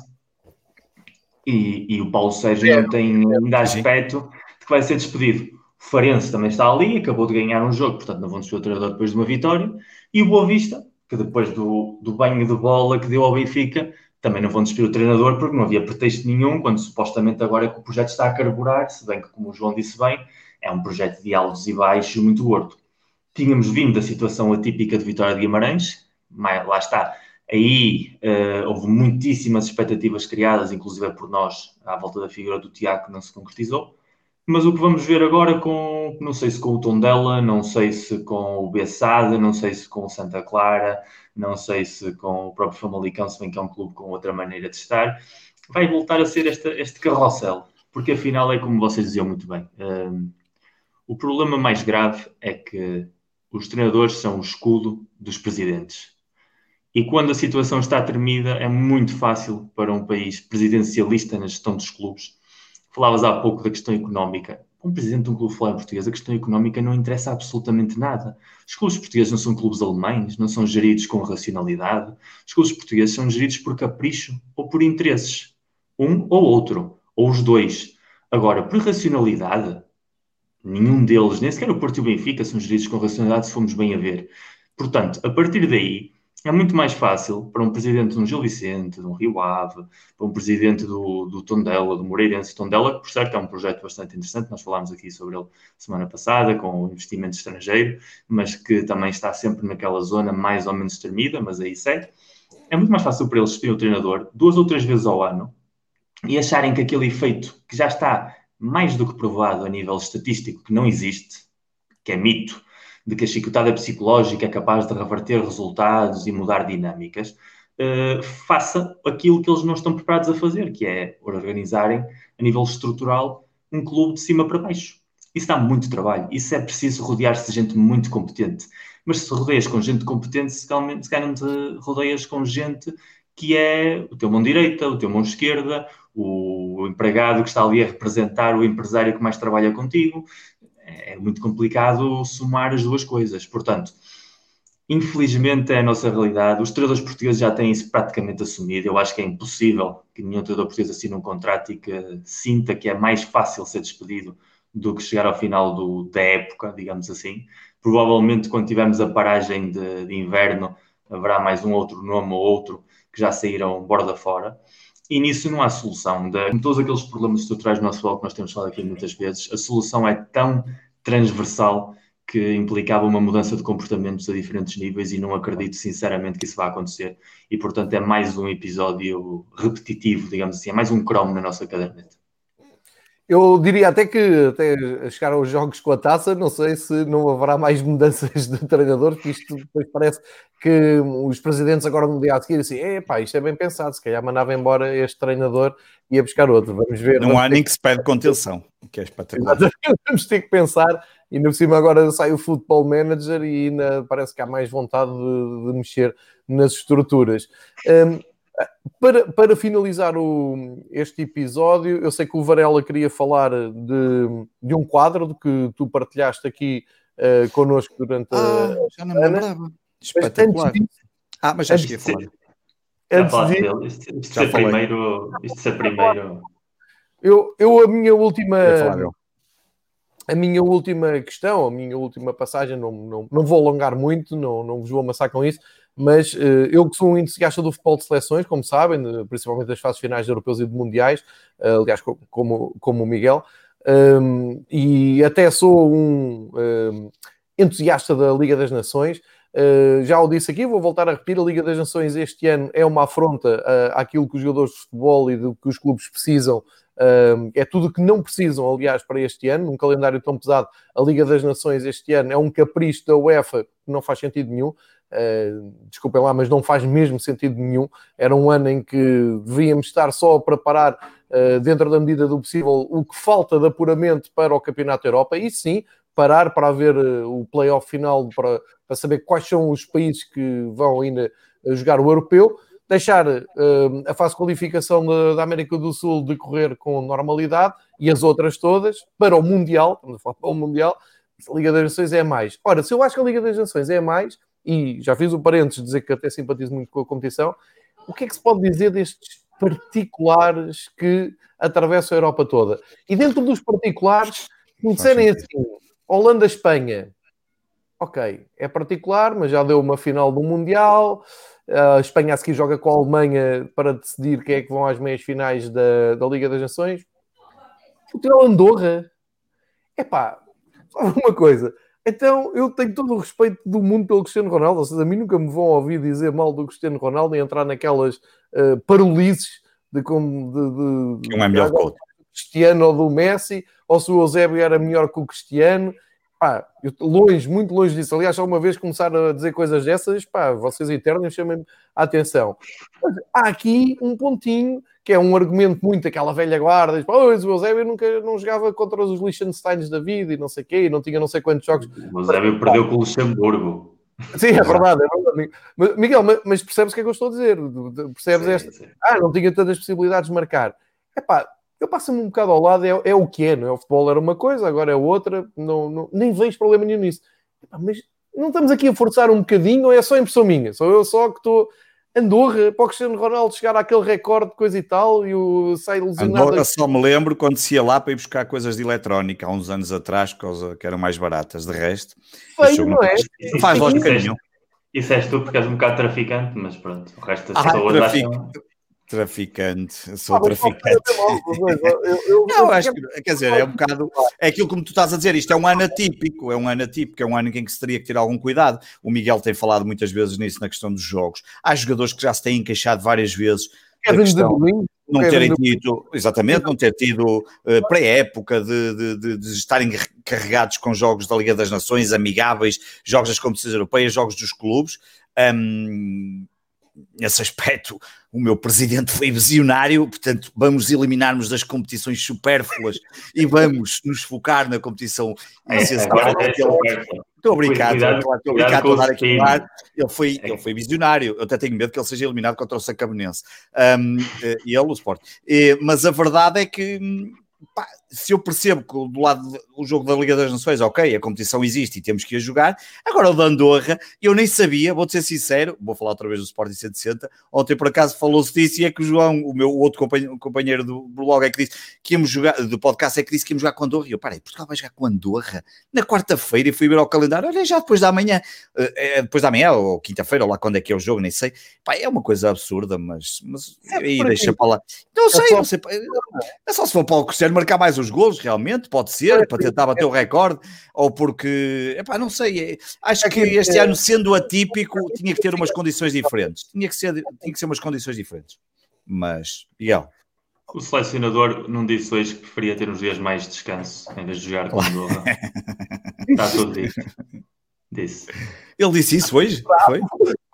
E, e o Paulo Sérgio é, não tem ainda aspecto de que vai ser despedido. O Farense também está ali, acabou de ganhar um jogo, portanto não vão despedir o treinador depois de uma vitória. E o Boa Vista, que depois do, do banho de bola que deu ao Benfica, também não vão despedir o treinador porque não havia pretexto nenhum, quando supostamente agora é que o projeto está a carburar, se bem que, como o João disse bem, é um projeto de altos e baixos muito gordo. Tínhamos vindo da situação atípica de Vitória de Guimarães, lá está, Aí uh, houve muitíssimas expectativas criadas, inclusive por nós, à volta da figura do Tiago, que não se concretizou. Mas o que vamos ver agora com, não sei se com o Tondela, não sei se com o Bessada, não sei se com o Santa Clara, não sei se com o próprio Famalicão, se bem que é um clube com outra maneira de estar, vai voltar a ser este, este carrossel. Porque afinal é como vocês diziam muito bem. Um, o problema mais grave é que os treinadores são o escudo dos presidentes e quando a situação está tremida, é muito fácil para um país presidencialista na gestão dos clubes. Falavas há pouco da questão económica. Um presidente de um clube falar em português, a questão económica não interessa absolutamente nada. Os clubes portugueses não são clubes alemães, não são geridos com racionalidade. Os clubes portugueses são geridos por capricho ou por interesses. Um ou outro, ou os dois. Agora, por racionalidade, nenhum deles, nem sequer o Porto o Benfica, são geridos com racionalidade se formos bem a ver. Portanto, a partir daí, é muito mais fácil para um presidente de um Gil Vicente, de um Rio Ave, para um presidente do, do Tondela, do Moreirense Tondela, que por certo é um projeto bastante interessante, nós falámos aqui sobre ele semana passada, com o investimento estrangeiro, mas que também está sempre naquela zona mais ou menos tremida, mas aí segue. É muito mais fácil para eles escolher o treinador duas ou três vezes ao ano e acharem que aquele efeito que já está mais do que provado a nível estatístico, que não existe, que é mito, de que a chicotada psicológica é capaz de reverter resultados e mudar dinâmicas, uh, faça aquilo que eles não estão preparados a fazer, que é organizarem a nível estrutural um clube de cima para baixo. Isso dá muito trabalho, isso é preciso rodear-se de gente muito competente. Mas se rodeias com gente competente, se calhar te rodeias com gente que é o teu mão direita, o teu mão esquerda, o empregado que está ali a representar o empresário que mais trabalha contigo, é muito complicado somar as duas coisas. Portanto, infelizmente é a nossa realidade. Os treinadores portugueses já têm isso praticamente assumido. Eu acho que é impossível que nenhum treinador português assine um contrato e que sinta que é mais fácil ser despedido do que chegar ao final do, da época, digamos assim. Provavelmente, quando tivermos a paragem de, de inverno, haverá mais um outro nome ou outro que já saíram borda fora. E nisso não há solução. De, todos aqueles problemas estruturais do nosso futebol que nós temos falado aqui muitas vezes, a solução é tão transversal que implicava uma mudança de comportamentos a diferentes níveis e não acredito sinceramente que isso vá acontecer. E portanto é mais um episódio repetitivo, digamos assim, é mais um cromo na nossa caderneta. Eu diria até que até chegar aos jogos com a taça, não sei se não haverá mais mudanças de treinador, porque isto depois parece que os presidentes agora no dia a seguir assim, epá, isto é bem pensado, se calhar mandava embora este treinador e ia buscar outro, vamos ver. Não há nem que se pede contenção, que é espetacular. vamos ter que pensar, e no cima agora sai o Football Manager e ainda parece que há mais vontade de, de mexer nas estruturas. Um, Para, para finalizar o, este episódio, eu sei que o Varela queria falar de, de um quadro que tu partilhaste aqui uh, connosco durante ah, a. Já não me lembrava. Espetacular. Disso, ah, mas já cheguei a falar. Antes de... Isto, isto, ser primeiro, isto ser primeiro. Eu, eu a minha última. A minha última questão, a minha última passagem, não, não, não vou alongar muito, não, não vos vou amassar com isso, mas uh, eu que sou um entusiasta do futebol de seleções, como sabem, principalmente das fases finais europeus e de mundiais, uh, aliás, como, como o Miguel, um, ehm, e até sou um, um ehm, entusiasta da Liga das Nações. Uh, já o disse aqui, vou voltar a repetir: a Liga das Nações este ano é uma afronta uh, àquilo que os jogadores de futebol e do que os clubes precisam. É tudo o que não precisam, aliás, para este ano. Num calendário tão pesado, a Liga das Nações este ano é um capricho da UEFA que não faz sentido nenhum. Uh, desculpem lá, mas não faz mesmo sentido nenhum. Era um ano em que devíamos estar só a preparar, uh, dentro da medida do possível, o que falta de apuramento para o Campeonato da Europa. E sim, parar para ver uh, o playoff final, para, para saber quais são os países que vão ainda jogar o europeu. Deixar a fase de qualificação da, da América do Sul decorrer com normalidade e as outras todas para o Mundial. Estamos a falar para o Mundial. A Liga das Nações é mais. Ora, se eu acho que a Liga das Nações é mais e já fiz o parênteses dizer que até simpatizo muito com a competição, o que é que se pode dizer destes particulares que atravessam a Europa toda? E dentro dos particulares, me disserem assim, Holanda-Espanha, ok, é particular, mas já deu uma final do Mundial. A Espanha a seguir joga com a Alemanha para decidir quem é que vão às meias finais da, da Liga das Nações. O Andorra, é pá, uma coisa, então eu tenho todo o respeito do mundo pelo Cristiano Ronaldo. Seja, a mim nunca me vão ouvir dizer mal do Cristiano Ronaldo e entrar naquelas uh, parolices de como de, de, que um é melhor que o Cristiano ou do Messi, ou se o Eusébio era melhor que o Cristiano. Pá, eu, longe, muito longe disso. Aliás, só uma vez começar a dizer coisas dessas, pá, vocês eternos chamem-me a atenção. Mas há aqui um pontinho que é um argumento muito aquela velha guarda, diz, pois o Eusébio nunca não jogava contra os Liechtensteins da vida e não sei o quê, e não tinha não sei quantos jogos. O Eusébio perdeu com o Luxemburgo. Sim, é verdade, é verdade. Miguel, mas percebes o que é que eu estou a dizer? Percebes sim, esta? Sim. Ah, não tinha tantas possibilidades de marcar. É pá, eu passo-me um bocado ao lado, é, é, o que é, não é? O futebol era uma coisa, agora é outra, não, não, nem vejo problema nenhum nisso. Mas não estamos aqui a forçar um bocadinho ou é só impressão minha? Sou eu só que estou Andorra, para o Cristiano Ronaldo chegar àquele recorde de coisa e tal, e o sai lesionado. Andorra só me lembro quando se ia lá para ir buscar coisas de eletrónica, há uns anos atrás, que eram mais baratas. De resto, Feio, não é? Faz lógica nenhuma. Isso és tu porque és um bocado traficante, mas pronto, o resto das ah, pessoas trafic... acham... Traficante, sou ah, traficante. não, acho que, quer dizer, é um bocado. É aquilo como tu estás a dizer, isto é um ano atípico, é um ano atípico, é um ano em que se teria que ter algum cuidado. O Miguel tem falado muitas vezes nisso na questão dos jogos. Há jogadores que já se têm queixado várias vezes. Kevin questão, não terem tido, exatamente, não ter tido uh, pré-época de, de, de, de, estarem carregados com jogos da Liga das Nações, amigáveis, jogos das competições europeias, jogos dos clubes. Um, nesse aspecto, o meu presidente foi visionário, portanto, vamos eliminarmos das competições supérfluas e vamos nos focar na competição é, essencial. É, estou obrigado, estou obrigado a dar aqui ele foi, ele foi visionário. Eu até tenho medo que ele seja eliminado contra o Sacabenense. Um, eh, e ele, o Sport. E, mas a verdade é que hum, pá, se eu percebo que do lado do jogo da Liga das Nações, ok, a competição existe e temos que ir jogar. Agora o da Andorra, eu nem sabia, vou ser sincero, vou falar outra vez do Sporting 160. Ontem por acaso falou-se disso e é que o João, o meu outro companheiro, companheiro do blog, é que disse que íamos jogar, do podcast, é que disse que íamos jogar com Andorra. E eu, parei, Portugal vai jogar com Andorra na quarta-feira e fui ver ao calendário, olha, já depois da manhã, é, depois da manhã ou quinta-feira, ou lá quando é que é o jogo, nem sei. Pá, é uma coisa absurda, mas, mas é aí deixa para lá. Não sei, não sei. É só se for para o Cristiano marcar mais os golos, realmente, pode ser, para tentar bater o recorde, ou porque, epá, não sei, é, acho que este ano, sendo atípico, tinha que ter umas condições diferentes. Tinha que ser, tinha que ser umas condições diferentes. Mas, Miguel. O selecionador não disse hoje que preferia ter uns dias mais de descanso em vez de jogar com o Andorra. Está tudo dito. Disse. Ele disse isso hoje? Foi?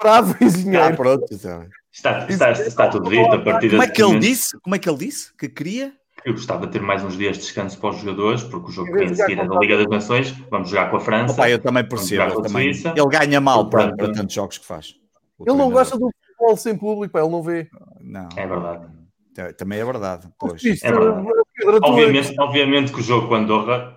Bravo, engenheiro. Ah, pronto. Então. Está, está, está tudo dito a partir Como é que ele disse? Como é que ele disse? Que queria? Eu gostava de ter mais uns dias de descanso para os jogadores, porque o jogo que vem a seguir é da Liga das Nações. Vamos jogar com a França. Opa, eu também percebo. Também. Ele ganha mal para, para tantos jogos que faz. Ele não gosta do futebol sem público, ele não vê. Não. É verdade. Também é verdade. Pois. É verdade. Obviamente, obviamente que o jogo com Andorra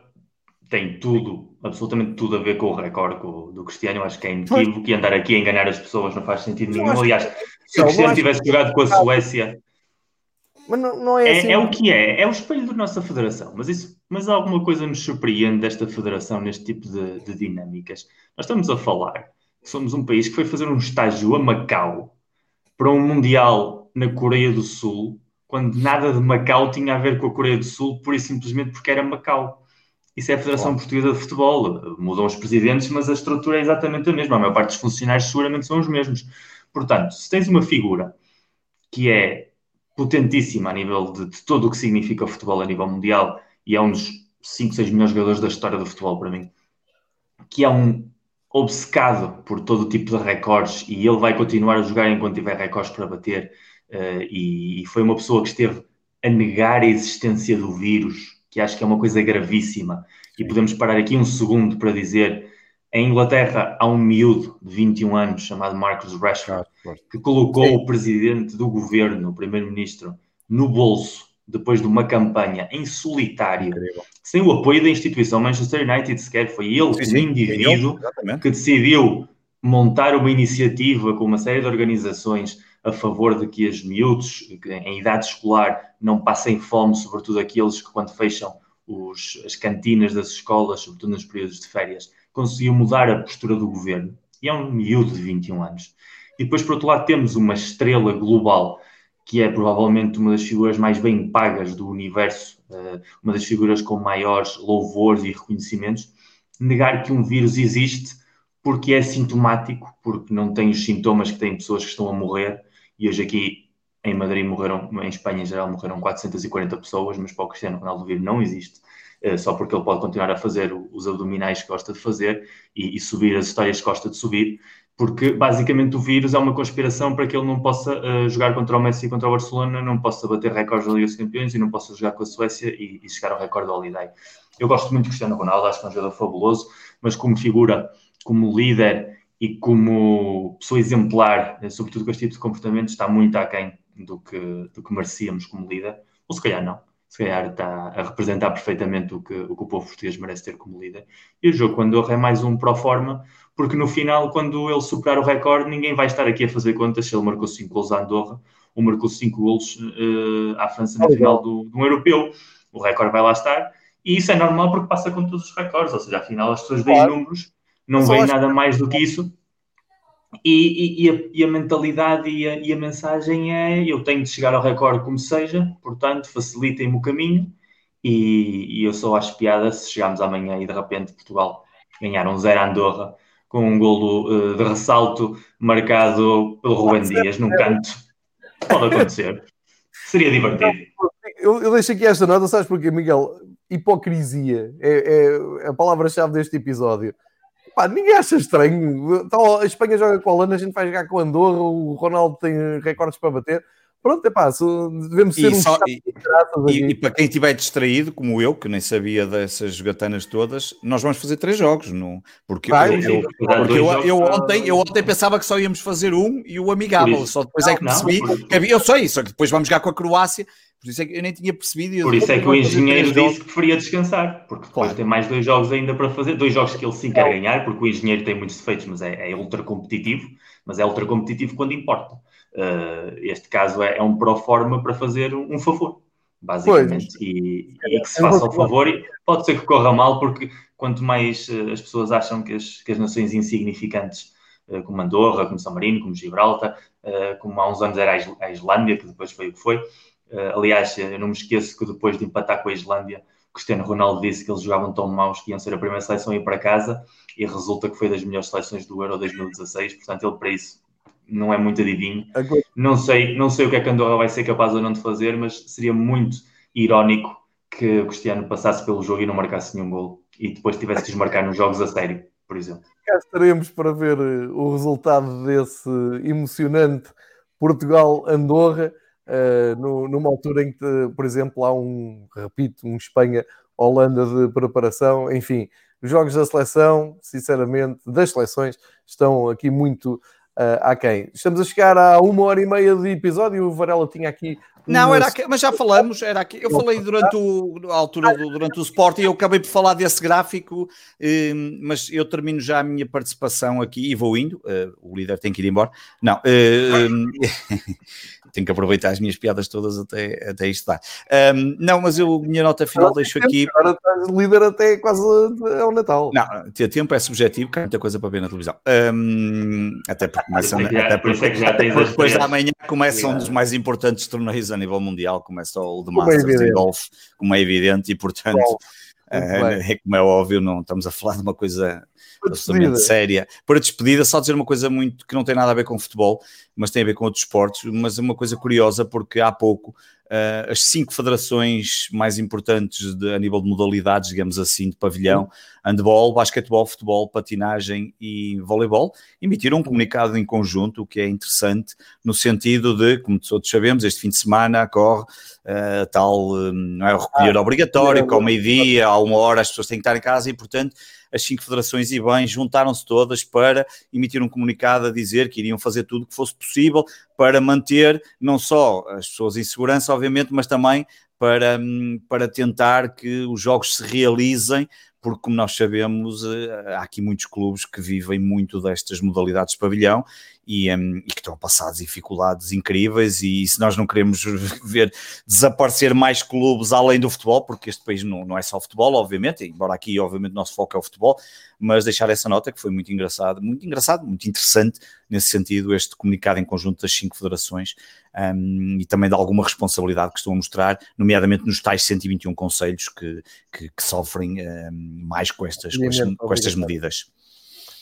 tem tudo, absolutamente tudo a ver com o recorde do Cristiano. Eu acho que é inequívoco que andar aqui a enganar as pessoas não faz sentido nenhum. Aliás, se o Cristiano tivesse jogado com a Suécia. Mas não, não é, é, assim. é, o que é, é o espelho da nossa federação. Mas, isso, mas alguma coisa nos surpreende desta federação neste tipo de, de dinâmicas. Nós estamos a falar que somos um país que foi fazer um estágio a Macau para um Mundial na Coreia do Sul quando nada de Macau tinha a ver com a Coreia do Sul, pura e simplesmente porque era Macau. Isso é a Federação Portuguesa de Futebol. Mudam os presidentes, mas a estrutura é exatamente a mesma. A maior parte dos funcionários seguramente são os mesmos. Portanto, se tens uma figura que é potentíssima a nível de, de todo o que significa o futebol a nível mundial e é um dos 5, 6 melhores jogadores da história do futebol para mim, que é um obcecado por todo o tipo de recordes e ele vai continuar a jogar enquanto tiver recordes para bater uh, e, e, foi uma pessoa que esteve a negar a existência do vírus, que acho que é uma coisa gravíssima. Sim. E podemos parar aqui um segundo para dizer: em Inglaterra há um miúdo de 21 anos chamado Marcus Rashford, que colocou Sim. o presidente do governo, o primeiro-ministro, no bolso depois de uma campanha em solitário, Incrível. sem o apoio da instituição Manchester United sequer. Foi ele, sim, um indivíduo, que decidiu montar uma iniciativa com uma série de organizações a favor de que as miúdos em idade escolar não passem fome, sobretudo aqueles que quando fecham os, as cantinas das escolas, sobretudo nos períodos de férias, conseguiu mudar a postura do governo. E é um miúdo de 21 anos. E depois, por outro lado, temos uma estrela global que é provavelmente uma das figuras mais bem pagas do universo, eh, uma das figuras com maiores louvores e reconhecimentos, negar que um vírus existe porque é sintomático, porque não tem os sintomas que têm pessoas que estão a morrer. E hoje aqui em Madrid morreram, em Espanha em geral, morreram 440 pessoas, mas para o Cristiano Ronaldo vir não existe, só porque ele pode continuar a fazer os abdominais que gosta de fazer e, e, subir as histórias que gosta de subir, porque basicamente o vírus é uma conspiração para que ele não possa uh, jogar contra o Messi e contra o Barcelona, não possa bater recordes da Liga dos Campeões e não possa jogar com a Suécia e, e chegar ao recorde do Holiday. Eu gosto muito de Cristiano Ronaldo, acho que é um jogador fabuloso, mas como figura, como líder e como pessoa exemplar, eh, sobretudo com este tipo de comportamento, está muito aquém do que, do que merecíamos como líder, ou se calhar não, se calhar está a representar perfeitamente o que, o que o povo português merece ter como líder. E o jogo com Andorra é mais um pro forma, porque no final, quando ele superar o recorde, ninguém vai estar aqui a fazer contas se ele marcou 5 gols à Andorra ou marcou 5 gols uh, à França no final do, do europeu. O recorde vai lá estar. E isso é normal porque passa com todos os recordes, ou seja, afinal as pessoas veem números não vem nada mais do que isso. E, e, e, a, e a, mentalidade e a, e a, mensagem é: eu tenho de chegar ao recorde como seja, portanto, facilitem-me o caminho. E, eu só acho piada se chegarmos amanhã e de repente Portugal ganhar um zero Andorra com um golo uh, de ressalto marcado pelo Rubem Dias num canto. Pode acontecer. Seria divertido. Eu, eu deixo aqui esta nota, sabes porquê, Miguel? Hipocrisia é, é a palavra-chave deste episódio Pá, ninguém acha estranho. Então, a Espanha joga com a Holanda, a gente vai jogar com a Andorra, o Ronaldo tem recordes para bater. Pronto, é pá, devemos ser e um só, e, e, e, para quem estiver distraído, como eu, que nem sabia dessas jogatanas todas, nós vamos fazer três jogos, não? Porque, vai, eu, eu, porque eu, eu, ontem, eu ontem pensava que só íamos fazer um e o amigável, só depois não, é que percebi não, que havia, eu sei, só que depois vamos jogar com a Croácia por isso é que eu nem tinha percebido. Por isso é que o engenheiro disse que preferia descansar, porque depois claro. tem mais dois jogos ainda para fazer, dois jogos que ele sim quer ganhar, porque o engenheiro tem muitos defeitos, mas é, é ultra competitivo, mas é ultra competitivo quando importa. Uh, este caso é, é, um pro forma para fazer um, um favor, basicamente, e, e, que se faça o favor, e pode ser que corra mal, porque quanto mais uh, as pessoas acham que as, que as nações insignificantes uh, como Andorra, como São Marino, como Gibraltar, como há uns anos era a Islândia, que depois foi o que foi, aliás, eu não me esqueço que depois de empatar com a Islândia, Cristiano Ronaldo disse que eles jogavam tão maus que iam ser a primeira seleção a ir para casa e resulta que foi das melhores seleções do Euro 2016. Portanto, ele para isso não é muito adivinho. Não sei, não sei o que é que Andorra vai ser capaz ou não de fazer, mas seria muito irónico que o Cristiano passasse pelo jogo e não marcasse nenhum gol e depois tivesse que desmarcar nos jogos a sério, por exemplo. Cá estaremos para ver eh, o resultado desse emocionante Portugal-Andorra no, numa altura em que, por exemplo, há um, repito, um Espanha-Holanda de preparação, enfim, os jogos da seleção, sinceramente, das seleções, estão aqui muito uh, a quem? Estamos a chegar a uma hora e meia de episódio. O Varela tinha aqui. Não, era aqui, mas já falamos, era aqui. Eu falei durante o, a altura do, durante o Sport e eu acabei por falar desse gráfico, eh, mas eu termino já a minha participação aqui e vou indo. Eh, o líder tem que ir embora. Não, eh, tenho que aproveitar as minhas piadas todas até, até isto dar. Um, não, mas eu, minha nota final, deixo aqui. Agora estás líder até quase ao Natal. Não, ter tempo é subjetivo, que há muita coisa para ver na televisão. Um, até porque, começa, é até porque, é já tens depois da manhã começa um dos mais importantes torneios a nível mundial, começa o de Masters é de Golf, como é evidente, e portanto. é, como é óbvio, não estamos a falar de uma coisa absolutamente séria. Para despedida, só dizer uma coisa muito que não tem nada a ver com futebol, mas tem a ver com outros esportes, mas é uma coisa curiosa porque há pouco uh, as cinco federações mais importantes de, a nível de modalidades, digamos assim, de pavilhão, handball, basquetebol, futebol, patinagem e voleibol, emitiram um comunicado em conjunto, o que é interessante, no sentido de, como todos sabemos, este fim de semana corre uh, tal, um, não é o recolher ah, obrigatório, que ao meio-dia, a uma hora as pessoas têm que estar em casa e, portanto, as cinco federações e bem juntaram-se todas para emitir um comunicado a dizer que iriam fazer tudo o que fosse possível para manter não só as pessoas em segurança, obviamente, mas também para, hum, para tentar que os jogos se realizem porque, como nós sabemos, eh, há aqui muitos clubes que vivem muito destas modalidades de pavilhão e, um, e, que estão a passar dificuldades incríveis. E se nós não queremos ver desaparecer mais clubes além do futebol, porque este país não, não é só futebol, obviamente, embora aqui, obviamente, o nosso foco é o futebol, mas deixar essa nota que foi muito engraçado, muito engraçado, muito interessante nesse sentido, este comunicado em conjunto das cinco federações um, e também de alguma responsabilidade que estão a mostrar, nomeadamente nos tais 121 conselhos que, que, que sofrem um, mais com estas, com, estas, com estas medidas.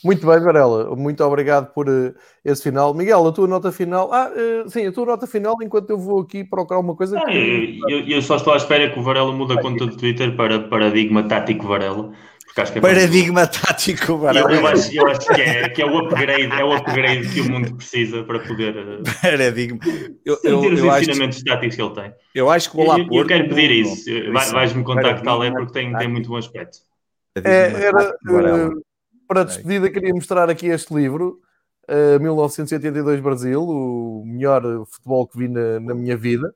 Muito bem, Varela, muito obrigado por uh, esse final. Miguel, a tua nota final. Ah, uh, sim, a tua nota final, enquanto eu vou aqui procurar uma coisa. Ah, que... eu, eu, só estou à espera que o Varela mude a conta do Twitter para Paradigma Tático Varela. É Paradigma tático, eu, eu, acho, eu acho que, é, que é, o upgrade, é o upgrade que o mundo precisa para poder uh, Paradigma. Eu, sentir os ensinamentos táticos que ele tem. Eu acho que vou lá eu, eu quero pedir isso. Vais-me contactar, é porque tem, tem muito bom aspecto. É, era, para a despedida, queria mostrar aqui este livro. Uh, 1982 Brasil, o melhor futebol que vi na, na minha vida.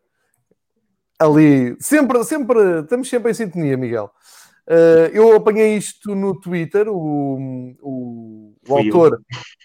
Ali, sempre, sempre, estamos sempre em sintonia, Miguel. Uh, eu apanhei isto no Twitter, o, o, o autor.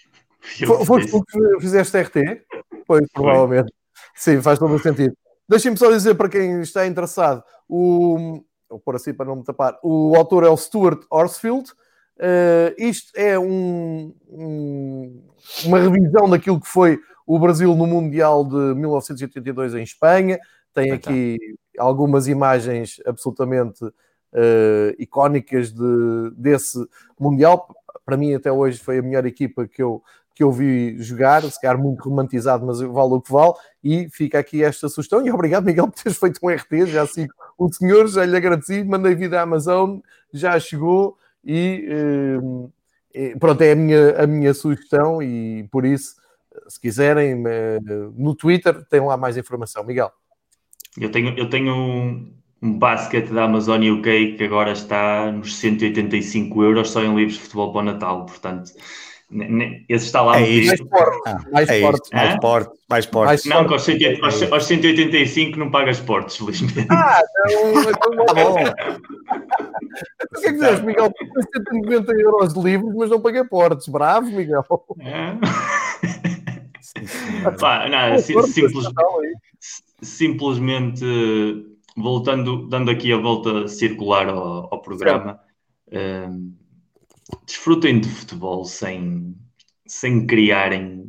Tu que fizeste RT? Pois, provavelmente. Sim, faz todo o sentido. Deixem-me só dizer para quem está interessado, o, vou pôr assim para não me tapar, o autor é o Stuart Horsfield. Uh, isto é um, um, uma revisão daquilo que foi o Brasil no Mundial de 1982 em Espanha. Tem aqui algumas imagens absolutamente uh, icónicas de, desse Mundial. Para mim, até hoje, foi a melhor equipa que eu, que eu vi jogar, se calhar muito romantizado, mas vale o que vale. E fica aqui esta sugestão. E obrigado, Miguel, por teres feito um RT. Já sigo o senhor, já lhe agradeci. Mandei vida à Amazon, já chegou. E uh, pronto, é a minha, a minha sugestão. E por isso, se quiserem, uh, no Twitter tem lá mais informação. Miguel. Eu tenho, eu tenho um basket da Amazon UK que agora está nos 185 euros só em livros de futebol para o Natal, portanto esse está lá é isto. mais é forte, mais forte, mais forte. Não, aos, 180, aos, aos 185 não paga esportes, felizmente. Ah, não, tá bom. o que é que dizes, Miguel? 190 euros de livros, mas não paga portes. Bravo, Miguel. É. Pá, não, simples, simplesmente voltando, dando aqui a volta circular ao, ao programa, uh, desfrutem de futebol sem, sem criarem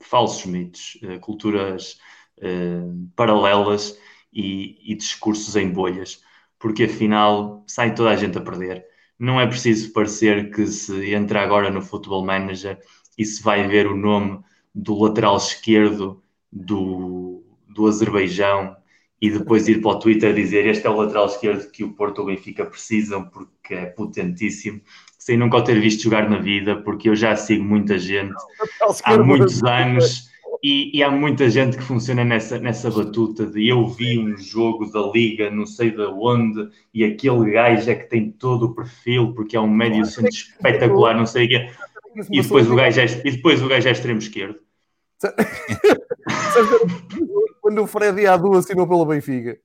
falsos mitos, uh, culturas uh, paralelas e, e, discursos em bolhas, porque afinal sai toda a gente a perder. Não é preciso parecer que se entra agora no Football Manager e se vai ver o nome do lateral esquerdo do, do Azerbaijão e depois ir para o Twitter dizer este é o lateral esquerdo que o Porto e o Benfica precisam porque é potentíssimo, sem nunca o ter visto jogar na vida, porque eu já sigo muita gente há muitos anos e, e, há muita gente que funciona nessa, nessa batuta de eu vi um jogo da Liga, não sei de onde, e aquele gajo é que tem todo o perfil, porque é um médio centro espetacular, não sei o quê. E depois, o gajo é, e depois o gajo é extremo esquerdo. Quando o Freddy Adu assinou pelo Benfica.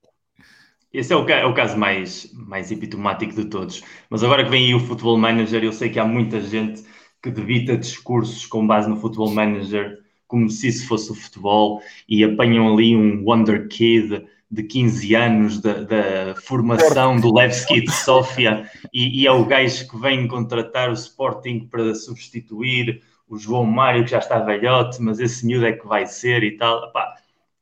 Esse é o, é o, caso mais, mais epitomático de todos. Mas agora que vem aí o Futebol Manager, eu sei que há muita gente que debita discursos com base no Futebol Manager como se isso fosse o futebol e apanham ali um Wonder Kid de 15 anos da, formação do Levski de Sofia e, e, é o gajo que vem contratar o Sporting para substituir o João Mário que já está velhote, mas esse miúdo é que vai ser e tal. Epá,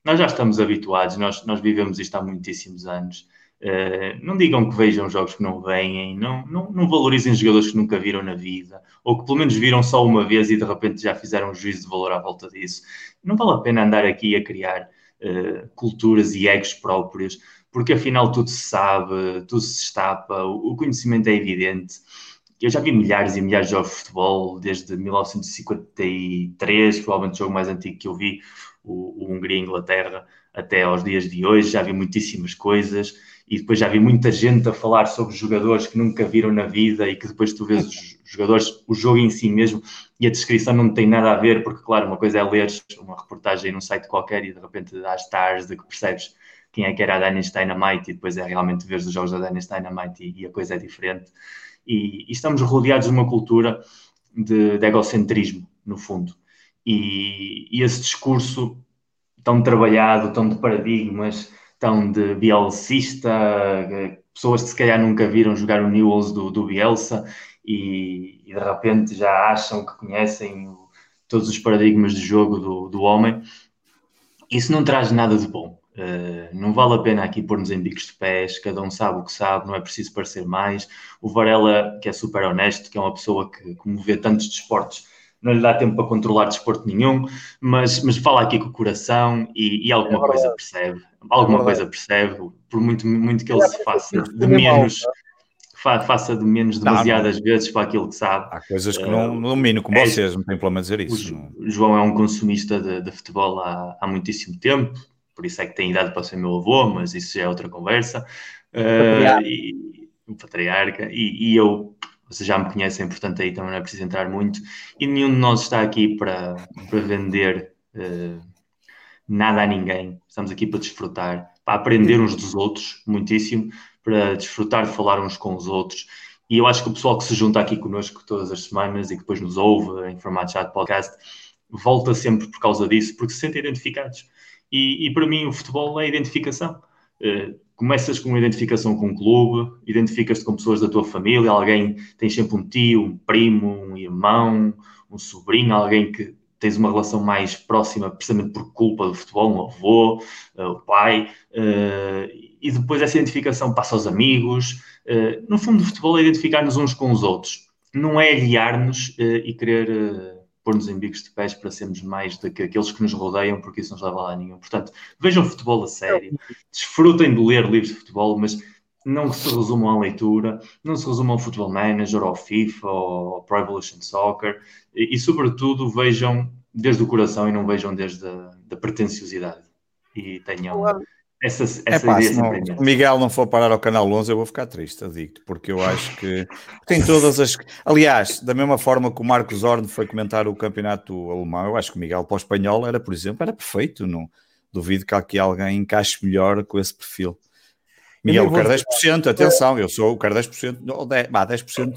nós já estamos habituados, nós, nós vivemos isto há muitíssimos anos. Uh, não digam que vejam jogos que não vêm, não, não, não, valorizem jogadores que nunca viram na vida, ou que pelo menos viram só uma vez e de repente já fizeram um juízo de valor à volta disso. Não vale a pena andar aqui a criar uh, culturas e egos próprios, porque afinal tudo se sabe, tudo se estapa, o, o conhecimento é evidente. Eu já vi milhares e milhares de jogos de futebol, desde 1953, provavelmente o jogo mais antigo que eu vi, o, o Hungria-Inglaterra, até aos dias de hoje, já vi muitíssimas coisas e depois já vi muita gente a falar sobre jogadores que nunca viram na vida e que depois tu vês os jogadores, o jogo em si mesmo e a descrição não tem nada a ver, porque claro, uma coisa é ler uma reportagem num site qualquer e de repente dá stars de que percebes quem é que era a Dynasty Dynamite e depois é realmente ver os jogos da Dynasty Dynamite e, e a coisa é diferente. E, e, estamos rodeados de uma cultura de, de egocentrismo, no fundo. E, e esse discurso tão trabalhado, tão de paradigmas, tão de bielcista, pessoas que se calhar nunca viram jogar o Newells do, do Bielsa e, e, de repente já acham que conhecem todos os paradigmas de jogo do, do homem. Isso não traz nada de bom. Uh, não vale a pena aqui pôr-nos em bicos de pés, cada um sabe o que sabe, não é preciso parecer mais. O Varela, que é super honesto, que é uma pessoa que, como vê tantos desportos, não lhe dá tempo para controlar desporto nenhum, mas, mas fala aqui com o coração e, e alguma é coisa percebe. Alguma é coisa percebe, por muito, muito que ele se faça de menos, fa, faça de menos demasiadas não, não. vezes para aquilo que sabe. Há coisas que não uh, domino, como é, vocês, não tem problema dizer isso. O, João é um consumista de, de futebol há, há muitíssimo tempo, por isso é que tem idade para ser meu avô, mas isso já é outra conversa. Uh, e, um patriarca, e, e eu vocês já me conhecem, portanto aí também não é preciso entrar muito. E nenhum de nós está aqui para, para vender uh, nada a ninguém. Estamos aqui para desfrutar, para aprender uns dos outros, muitíssimo, para desfrutar de falar uns com os outros. E eu acho que o pessoal que se junta aqui connosco todas as semanas e que depois nos ouve em formato chat podcast, volta sempre por causa disso, porque se sentem identificados. E, e para mim o futebol é identificação. Uh, começas com uma identificação com um clube, identificas-te com pessoas da tua família, alguém, tens sempre um tio, um primo, um irmão, um sobrinho, alguém que tens uma relação mais próxima precisamente por culpa do futebol, um avô, uh, o pai, uh, e depois essa identificação passa aos amigos. Uh, no fundo, o futebol é identificar-nos uns com os outros, não é aliar-nos e querer pôr-nos em bicos de pés para sermos mais do que aqueles que nos rodeiam, porque isso não leva lá nenhum. Portanto, vejam futebol a sério, desfrutem de ler livros de futebol, mas não se resumam à leitura, não se resumam ao Futebol Manager, ao FIFA, ao Pro Evolution Soccer, e, e, sobretudo vejam desde o coração e não vejam desde a da pretenciosidade. E tenham essa, essa é pá, se, não, se o Miguel não for parar ao canal 11, eu vou ficar triste, eu digo porque eu acho que tem todas as. Aliás, da mesma forma que o Marcos Horn foi comentar o campeonato alemão, eu acho que o Miguel para o espanhol era, por exemplo, era perfeito. Não duvido que aqui alguém encaixe melhor com esse perfil. Miguel, eu quero 10%, atenção, eu sou, o quero 10%, não, 10, bah, 10%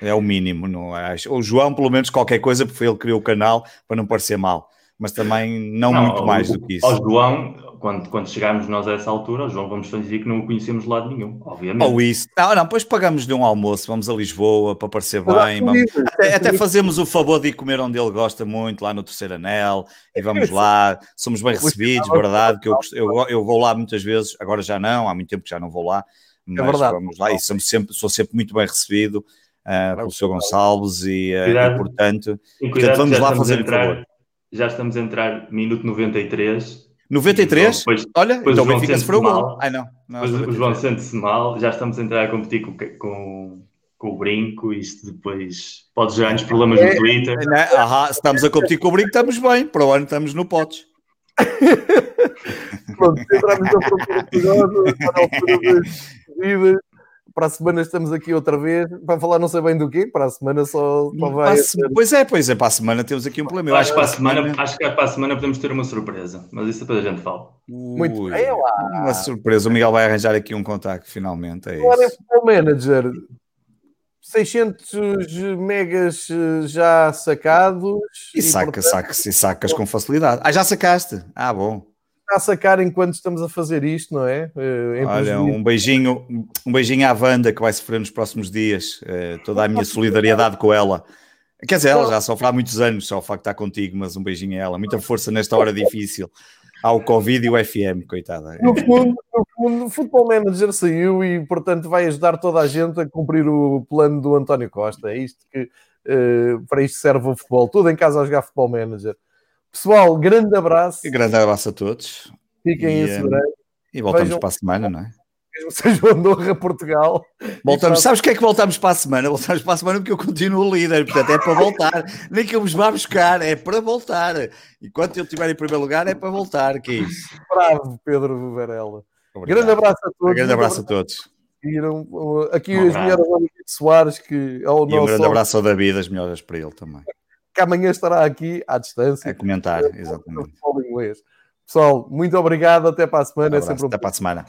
é o mínimo, não é? O João, pelo menos, qualquer coisa, porque ele criou o canal para não parecer mal, mas também não, não muito mais do que isso. Ao João, quando, quando chegarmos nós a essa altura, João, vamos dizer que não o conhecemos de lado nenhum, obviamente. Ou isso. Não, não, depois pagamos de um almoço, vamos a Lisboa para parecer bem. Vamos, até, até, fazemos o favor de ir comer onde ele gosta muito, lá no Terceiro Anel, e vamos lá, somos bem recebidos, verdade, que eu, eu, eu vou lá muitas vezes, agora já não, há muito tempo que já não vou lá, é mas é verdade. vamos lá e somos sempre, sou sempre muito bem recebido uh, pelo Sr. Gonçalves e, uh, e portanto, e portanto vamos lá fazer o favor. Já estamos a entrar minuto 93 93? Depois, Olha, depois então o Benfica sofreu o gol. Ai não. não depois o João sente-se mal, já estamos a entrar a competir com, com, com o brinco. Isto depois pode gerar-nos problemas é, no Twitter. É, ahá, se estamos a competir com o brinco, estamos bem. Para o ano estamos no potes. Pronto, entramos na procura perigosa, para a altura das vidas. Para a semana estamos aqui outra vez para falar não sei bem do quê, para a semana só, só vai. Ser... Pois é, pois é, para a semana temos aqui um problema. Eu acho, que para a semana, acho que para a semana podemos ter uma surpresa, mas isso depois a gente fala. Muito bem, é uma surpresa. O Miguel vai arranjar aqui um contacto finalmente. É Agora é Futebol Manager. 600 megas eh, já sacados. E, e saca, portanto... sacas, e sacas com facilidade. Ah, já sacaste? Ah, bom a sacar enquanto estamos a fazer isto, não é? Uh, Olha, um beijinho, um beijinho à Wanda que vai sofrer nos próximos dias. Uh, toda a minha solidariedade com ela. Quer dizer, ela já sofre há muitos anos, só o facto de estar contigo, mas um beijinho a ela. Muita força nesta hora difícil. Há o Covid e o FM, coitada. No fundo, no fundo, o Football Manager saiu e, portanto, vai ajudar toda a gente a cumprir o plano do António Costa. É isto que, uh, para isto serve o futebol. Tudo em casa a jogar Football Manager. Pessoal, grande abraço. E grande abraço a todos. Fiquem e, em segurança. E voltamos Vejam... para a semana, não é? Seja Andorra, Portugal. Voltamos, sabes que é que voltamos para a semana? Voltamos para a semana porque eu continuo líder, portanto é para voltar. Nem que eu vos vá buscar, é para voltar. Enquanto eu estiver em primeiro lugar, é para voltar. Que é isso? Bravo, Pedro Varela. Obrigado. Grande abraço a todos. Grande abraço a todos. Aqui um as melhores Soares, que é o e um grande abraço ao David, as melhores para ele também que amanhã estará aqui à distância. A comentar, exatamente. Pessoal, muito obrigado, até para a semana. Um até para a semana.